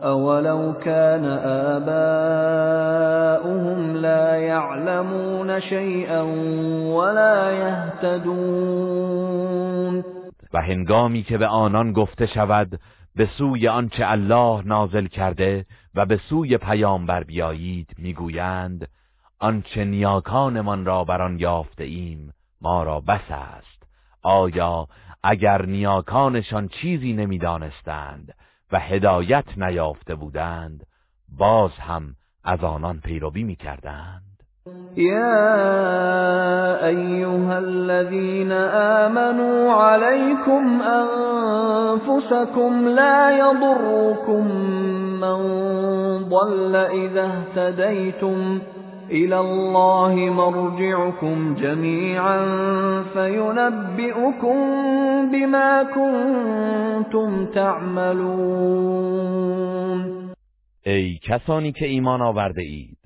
[SPEAKER 3] أَوَلَوْ كَانَ آبَاؤُهُمْ لَا يَعْلَمُونَ شَيْئًا وَلَا يَهْتَدُونَ
[SPEAKER 2] و هنگامی که به آنان گفته شود به سوی آنچه الله نازل کرده و به سوی پیامبر بیایید می‌گویند آنچه نیاکانمان را بر آن یافته ایم ما را بس است. آیا اگر نیاکانشان چیزی نمی‌دانستند و هدایت نیافته بودند باز هم از آنان پیروی می‌کردند.
[SPEAKER 3] يا أيها الذين آمنوا عليكم أنفسكم لا يضركم من ضل إذا اهتديتم إلى الله مرجعكم جميعا فينبئكم بما كنتم تعملون.
[SPEAKER 2] ای کسانی که ایمان آورده اید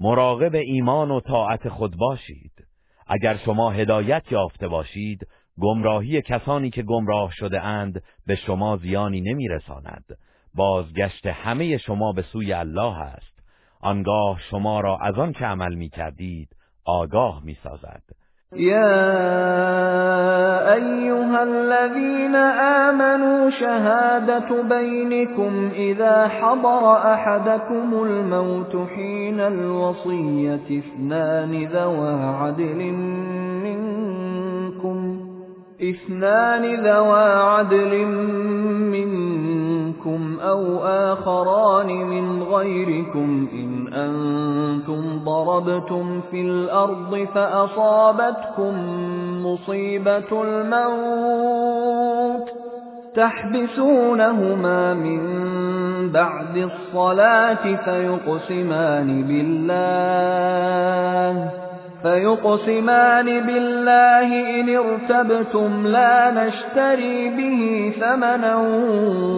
[SPEAKER 2] مراقب ایمان و طاعت خود باشید. اگر شما هدایت یافته باشید گمراهی کسانی که گمراه شده اند به شما زیانی نمیرساند. بازگشت همه شما به سوی الله است. آنگاه شما را از آن که عمل می کردید آگاه می سازد
[SPEAKER 3] يا أيها الذين آمنوا شهادة بينكم إذا حضر أحدكم الموت حين الوصية اثنان ذوى عدل منكم اثنان ذوا عدل منكم أو آخران من غيركم إن أنتم ضربتم في الأرض فأصابتكم مصيبة الموت تحبسونهما من بعد الصلاة فيقسمان بالله فيقسمان بالله إن ارتبتم لا نشتري به ثمنا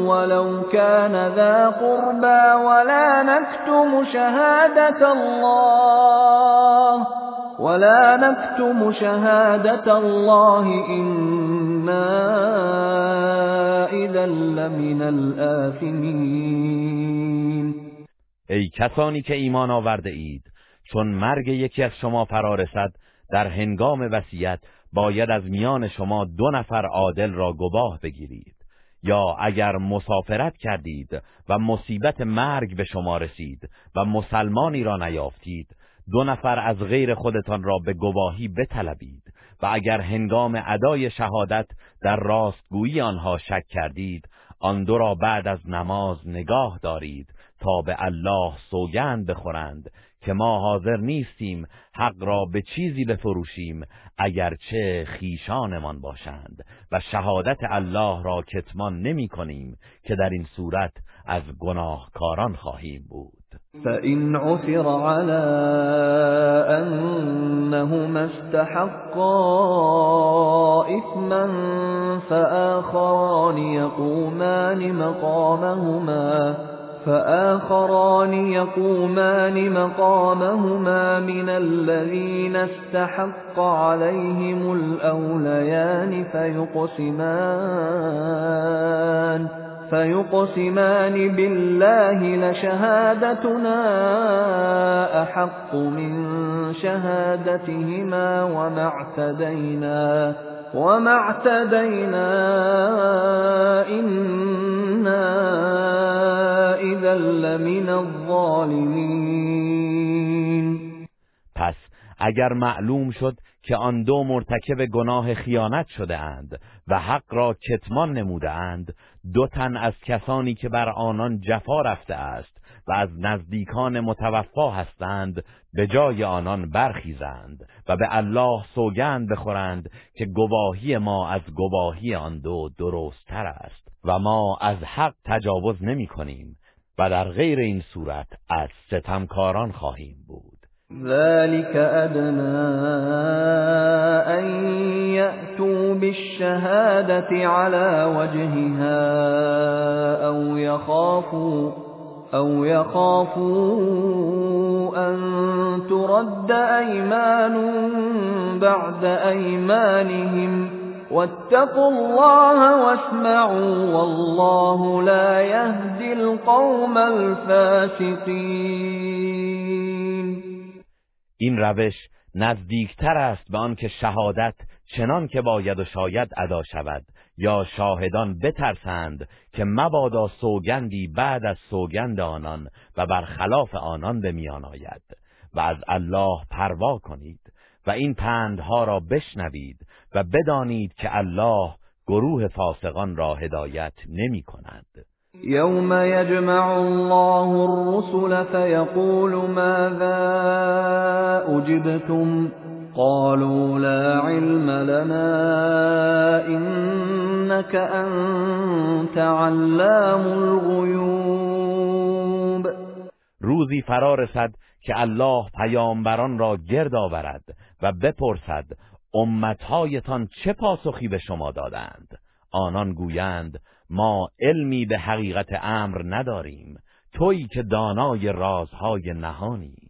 [SPEAKER 3] ولو كان ذا قربى ولا نكتم شهادة الله ولا نكتم شهادة الله إنا إذا لمن الآثمين.
[SPEAKER 2] ای کسانی که ایمان آورده اید چون مرگ یکی از شما فرا رسد در هنگام وصیت باید از میان شما دو نفر عادل را گواه بگیرید. یا اگر مسافرت کردید و مصیبت مرگ به شما رسید و مسلمانی را نیافتید دو نفر از غیر خودتان را به گواهی بطلبید و اگر هنگام ادای شهادت در راستگویی آنها شک کردید آن دو را بعد از نماز نگاه دارید تا به الله سوگند بخورند. که ما حاضر نیستیم حق را به چیزی بفروشیم اگرچه خیشانمان باشند. و شهادت الله را کتمان نمی کنیم که در این صورت از گناهکاران خواهیم بود.
[SPEAKER 3] فإن عثر على أنهما استحقا إثما فآخران يقومان مقامهما فآخران يقومان مقامهما من الذين استحق عليهم الأوليان فيقسمان فيقسمان بالله لشهادتنا أحق من شهادتهما وما اعتدينا. وما اعتدينا إنا إذا لمن الظالمين.
[SPEAKER 2] پس اگر معلوم شد که آن دو مرتکب گناه خیانت شده اند و حق را کتمان نموده اند دو تن از کسانی که بر آنان جفا رفته است و از نزدیکان متوفا هستند به جای آنان برخیزند و به الله سوگند بخورند که گواهی ما از گواهی آن دو درستتر است و ما از حق تجاوز نمی کنیم و در غیر این صورت از ستمکاران خواهیم بود.
[SPEAKER 3] ذلك أدنى أن يأتوا بالشهادة على وجهها أو يخافوا أو يخافوا أن ترد أيمان بعد أيمانهم واتقوا الله واسمعوا والله لا يهدي القوم الفاسقين
[SPEAKER 2] این روش نزدیکتر است به آنکه شهادت چنان که باید و شاید ادا شود یا شاهدان بترسند که مبادا سوگندی بعد از سوگند آنان و برخلاف آنان به میان آید و از الله پروا کنید و این پندها را بشنوید و بدانید که الله گروه فاسقان را هدایت نمی کند.
[SPEAKER 3] يوم يجمع الله الرسل فيقول ماذا أجبتم قالوا لا علم لنا إنك أنت علام الغیوب
[SPEAKER 2] روزی فرا رسد که الله پیامبران را گرد آورد و بپرسد امتهایتان چه پاسخی به شما دادند؟ آنان گویند ما علمی به حقیقت امر نداریم. تویی که دانای رازهای نهانی.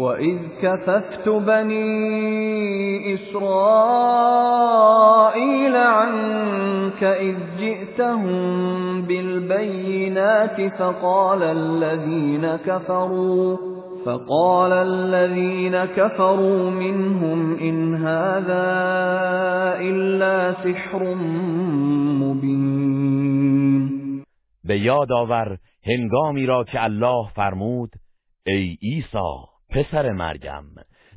[SPEAKER 3] وَإِذْ كَفَفْتُ بَنِي إِسْرَائِيلَ عَنكَ إِذْ جِئْتَهُم بِالْبَيِّنَاتِ فَقَالَ الَّذِينَ كَفَرُوا فَقَالَ الَّذِينَ كَفَرُوا مِنْهُمْ إِنْ هَذَا إِلَّا سِحْرٌ مُبِينٌ
[SPEAKER 2] به یاد آور هنگامی را که الله فرمود ای عیسی. پسر مرگم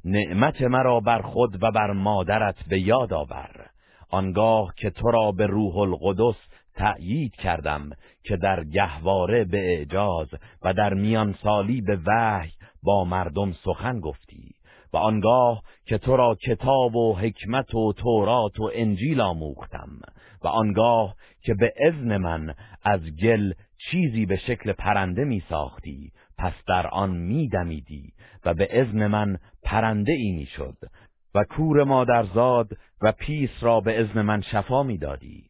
[SPEAKER 2] نعمت مرا بر خود و بر مادرت به یاد آور. آنگاه که تو را به روح القدس تأیید کردم که در گهواره به اعجاز و در میان سالی به وحی با مردم سخن گفتی و آنگاه که تو را کتاب و حکمت و تورات و انجیل آموختم و آنگاه که به اذن من از گل چیزی به شکل پرنده می ساختی پس در آن می دمیدی و به اذن من پرنده ای می شد و کور مادرزاد و پیس را به اذن من شفا می دادی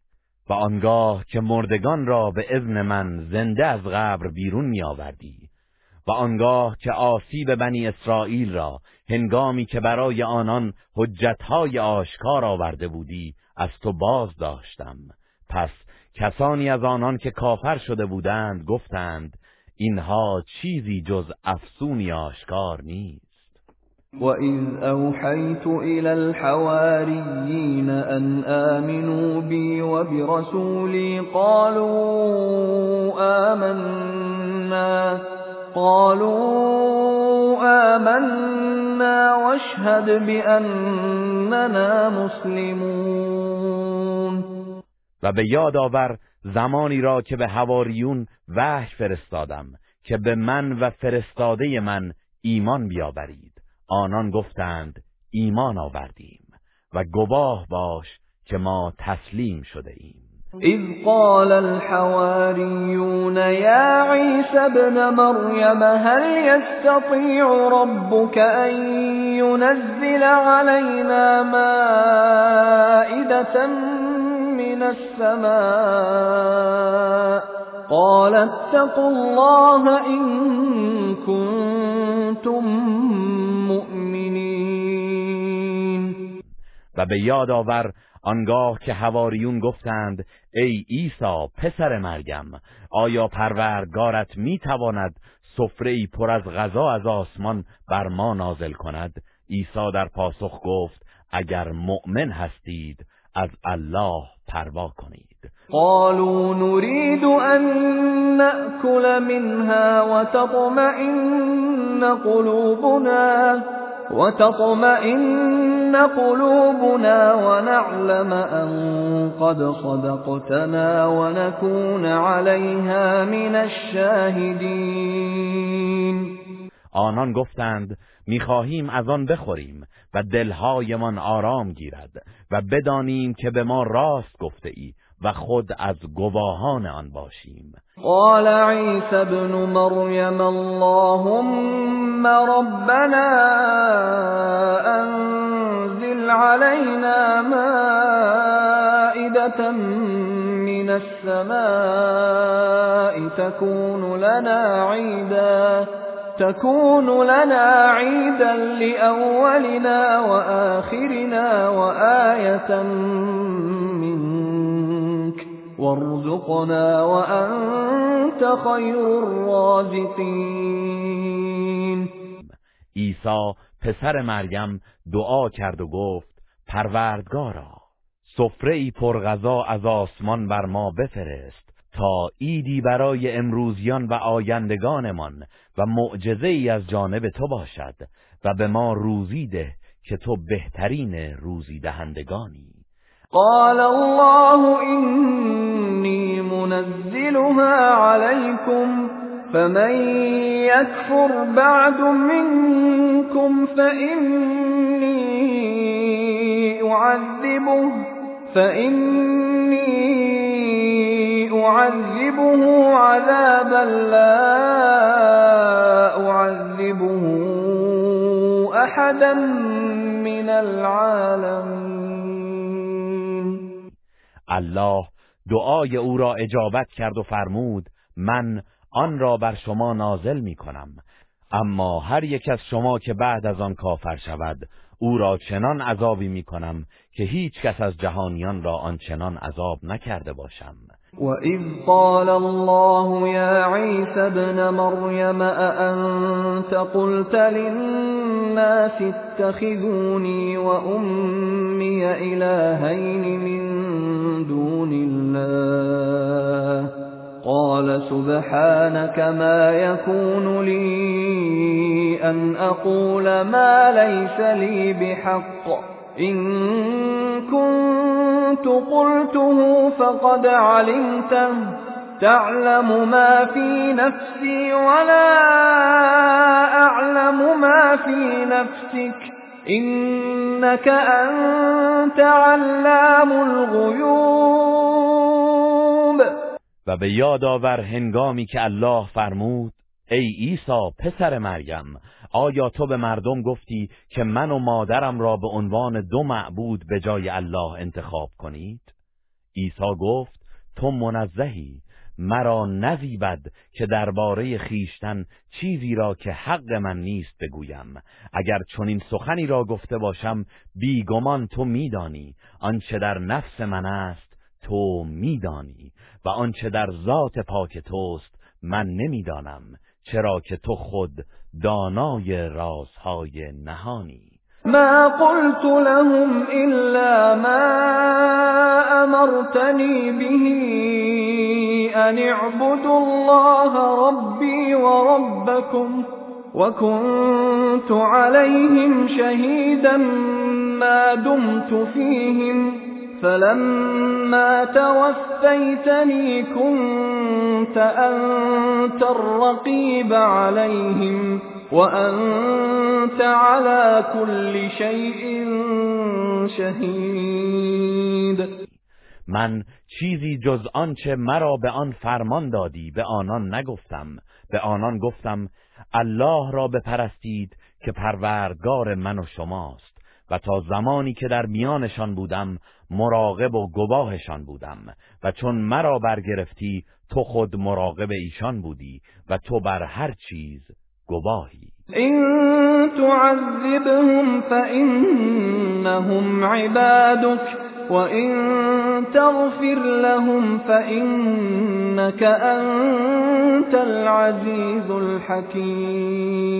[SPEAKER 2] و آنگاه که مردگان را به اذن من زنده از قبر بیرون می آوردی و آنگاه که آسیب بنی اسرائیل را هنگامی که برای آنان حجتهای آشکار آورده بودی از تو باز داشتم. پس کسانی از آنان که کافر شده بودند گفتند اینها چیزی جز افسونی آشکار نیست.
[SPEAKER 3] وَإِذْ أَوْحَيْتُ إِلَى الْحَوَارِيِّينَ أَنْ آمِنُوا بِي وَبِرَسُولِي قَالُوا آمَنَّا قَالُوا آمَنَّا وَاشْهَدْ بِأَنَّنَا مُسْلِمُونَ.
[SPEAKER 2] و به یاد آور زمانی را که به هواریون وحی فرستادم که به من و فرستاده من ایمان بیاورید. آنان گفتند ایمان آوردیم و گواه باش که ما تسلیم شده ایم
[SPEAKER 3] اذ قال الحواریون یا عیسی ابن مریم هل يستطيع ربك ان ينزل علينا مائدة من السماء قال اتقوا الله إن كنتم مؤمنین
[SPEAKER 2] و به یاد آور آنگاه که هواریون گفتند ای عیسی پسر مریم آیا پروردگارت می‌تواند سفره پر از غذا از آسمان بر ما نازل کند؟ عیسی در پاسخ گفت اگر مؤمن هستید از الله پروا کنید.
[SPEAKER 3] قالوا نريد أن نأكل منها وتطمئن قلوبنا وتطمئن قلوبنا ونعلم أن قد صدقتنا ونكون عليها من الشاهدين.
[SPEAKER 2] آنان گفتند می‌خواهیم از آن بخوریم و دلهایمان آرام گیرد. و بدانیم که به ما راست گفته ای و خود از گواهان آن باشیم.
[SPEAKER 3] قال عیسی ابن مریم اللهم ربنا انزل علينا مائدة من السماء تكون لنا عيدا تكون لنا عيدا لأولنا وآخرنا وآية منك وارزقنا وأنت خير الرازقين.
[SPEAKER 2] عیسی پسر مریم دعا کرد و گفت پروردگارا سفره ای پرغذا از آسمان بر ما بفرست. تا ایدی برای امروزیان و آیندگانمان و معجزه ای از جانب تو باشد و به ما روزی ده که تو بهترین روزی دهندگانی
[SPEAKER 3] قال الله إني منزلها عليكم فمن يكفر بعد منكم فإني أعذبه فإني أعذبه عذابا لا أعذبه أحدا من العالمين
[SPEAKER 2] الله دعای او را اجابت کرد و فرمود من آن را بر شما نازل می کنم اما هر یک از شما که بعد از آن کافر شود او را چنان عذابی می کنم که هیچ کس از جهانیان را آنچنان عذاب نکرده باشم.
[SPEAKER 3] وَإِذْ قَالَ اللَّهُ يَا عِيسَى ابْنَ مَرْيَمَ أَأَنْتَ قُلْتَ لِلنَّاسِ اتَّخِذُونِي وَأُمِّيَ إِلَٰهَيْنِ مِن دُونِ اللَّهِ قَالَ سُبْحَانَكَ مَا يَكُونُ لِي أَنْ أَقُولَ مَا لَيْسَ لِي بِحَقٍّ إن كنت قلته فقد علمته. تعلم ما في نفسي ولا أعلم ما في نفسك. إنك أنت علام الغیوب
[SPEAKER 2] و به یاد آور هنگامی که الله فرمود ای عیسی پسر مریم آیا تو به مردم گفتی که من و مادرم را به عنوان دو معبود به جای الله انتخاب کنید؟ عیسی گفت تو منزهی مرا نزیبد که درباره خیشتن چیزی را که حق من نیست بگویم. اگر چنین سخنی را گفته باشم بیگمان تو میدانی. آنچه در نفس من است تو میدانی. و آنچه در ذات پاک توست من نمی‌دانم. چرا که تو خود دانای رازهای نهانی.
[SPEAKER 3] ما قلت لهم الا ما امرتنی به ان اعبدوا الله ربي وربكم وكنت عليهم شهيدا ما دمت فيهم. فلما توفيتني كنت أنت الرقيب عليهم وأنت على كل شيء شهید
[SPEAKER 2] من چیزی جز آنچه مرا به آن فرمان دادی به آنان نگفتم. به آنان گفتم الله را بپرستید که پروردگار من و شماست و تا زمانی که در میانشان بودم مراقب و گواهشان بودم و چون مرا برگرفتی تو خود مراقب ایشان بودی و تو بر هر چیز گواهی.
[SPEAKER 3] این تعذبهم فإنهم عبادك وإن تغفر لهم فإنك أنت العزیز الحکیم.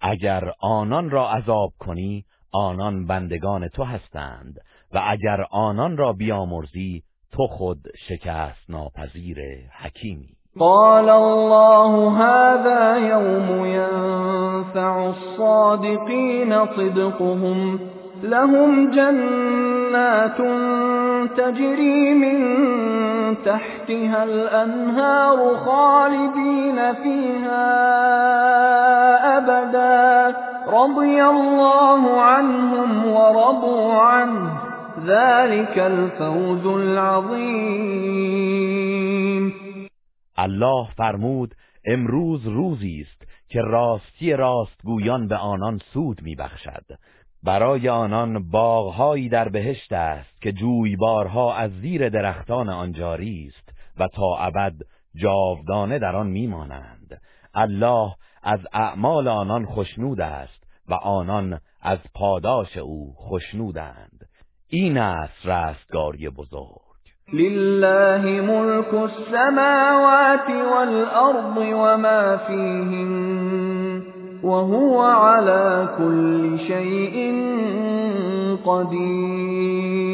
[SPEAKER 2] اگر آنان را عذاب کنی آنان بندگان تو هستند. و اگر آنان را بیامرزی تو خود شکست ناپذیر حکیمی.
[SPEAKER 3] قال الله هذا يوم ينفع الصادقين صدقهم. لهم جنات تجري من تحتها الأنهار خالدين فيها أبدا. رضي الله عنهم ورضوا عنه. ذلك الفوز العظیم
[SPEAKER 2] الله فرمود امروز روزی است که راستی راستگویان به آنان سود میبخشد. برای آنان باغهایی در بهشت است که جویبارها از زیر درختان آن جاری است و تا ابد جاودانه در آن میمانند. الله از اعمال آنان خشنود است و آنان از پاداش او خشنودند. این است رستگاری بزرگ.
[SPEAKER 3] لله ملك السماوات والأرض وما فيهن وهو على كل شيء قدیر.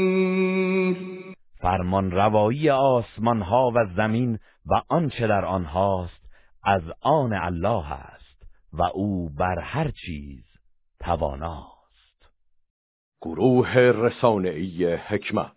[SPEAKER 2] فرمان روایی آسمان ها و زمین و آنچه در آنهاست از آن الله است و او بر هر چیز تواناست
[SPEAKER 4] گروه رسانه‌ای حکمت.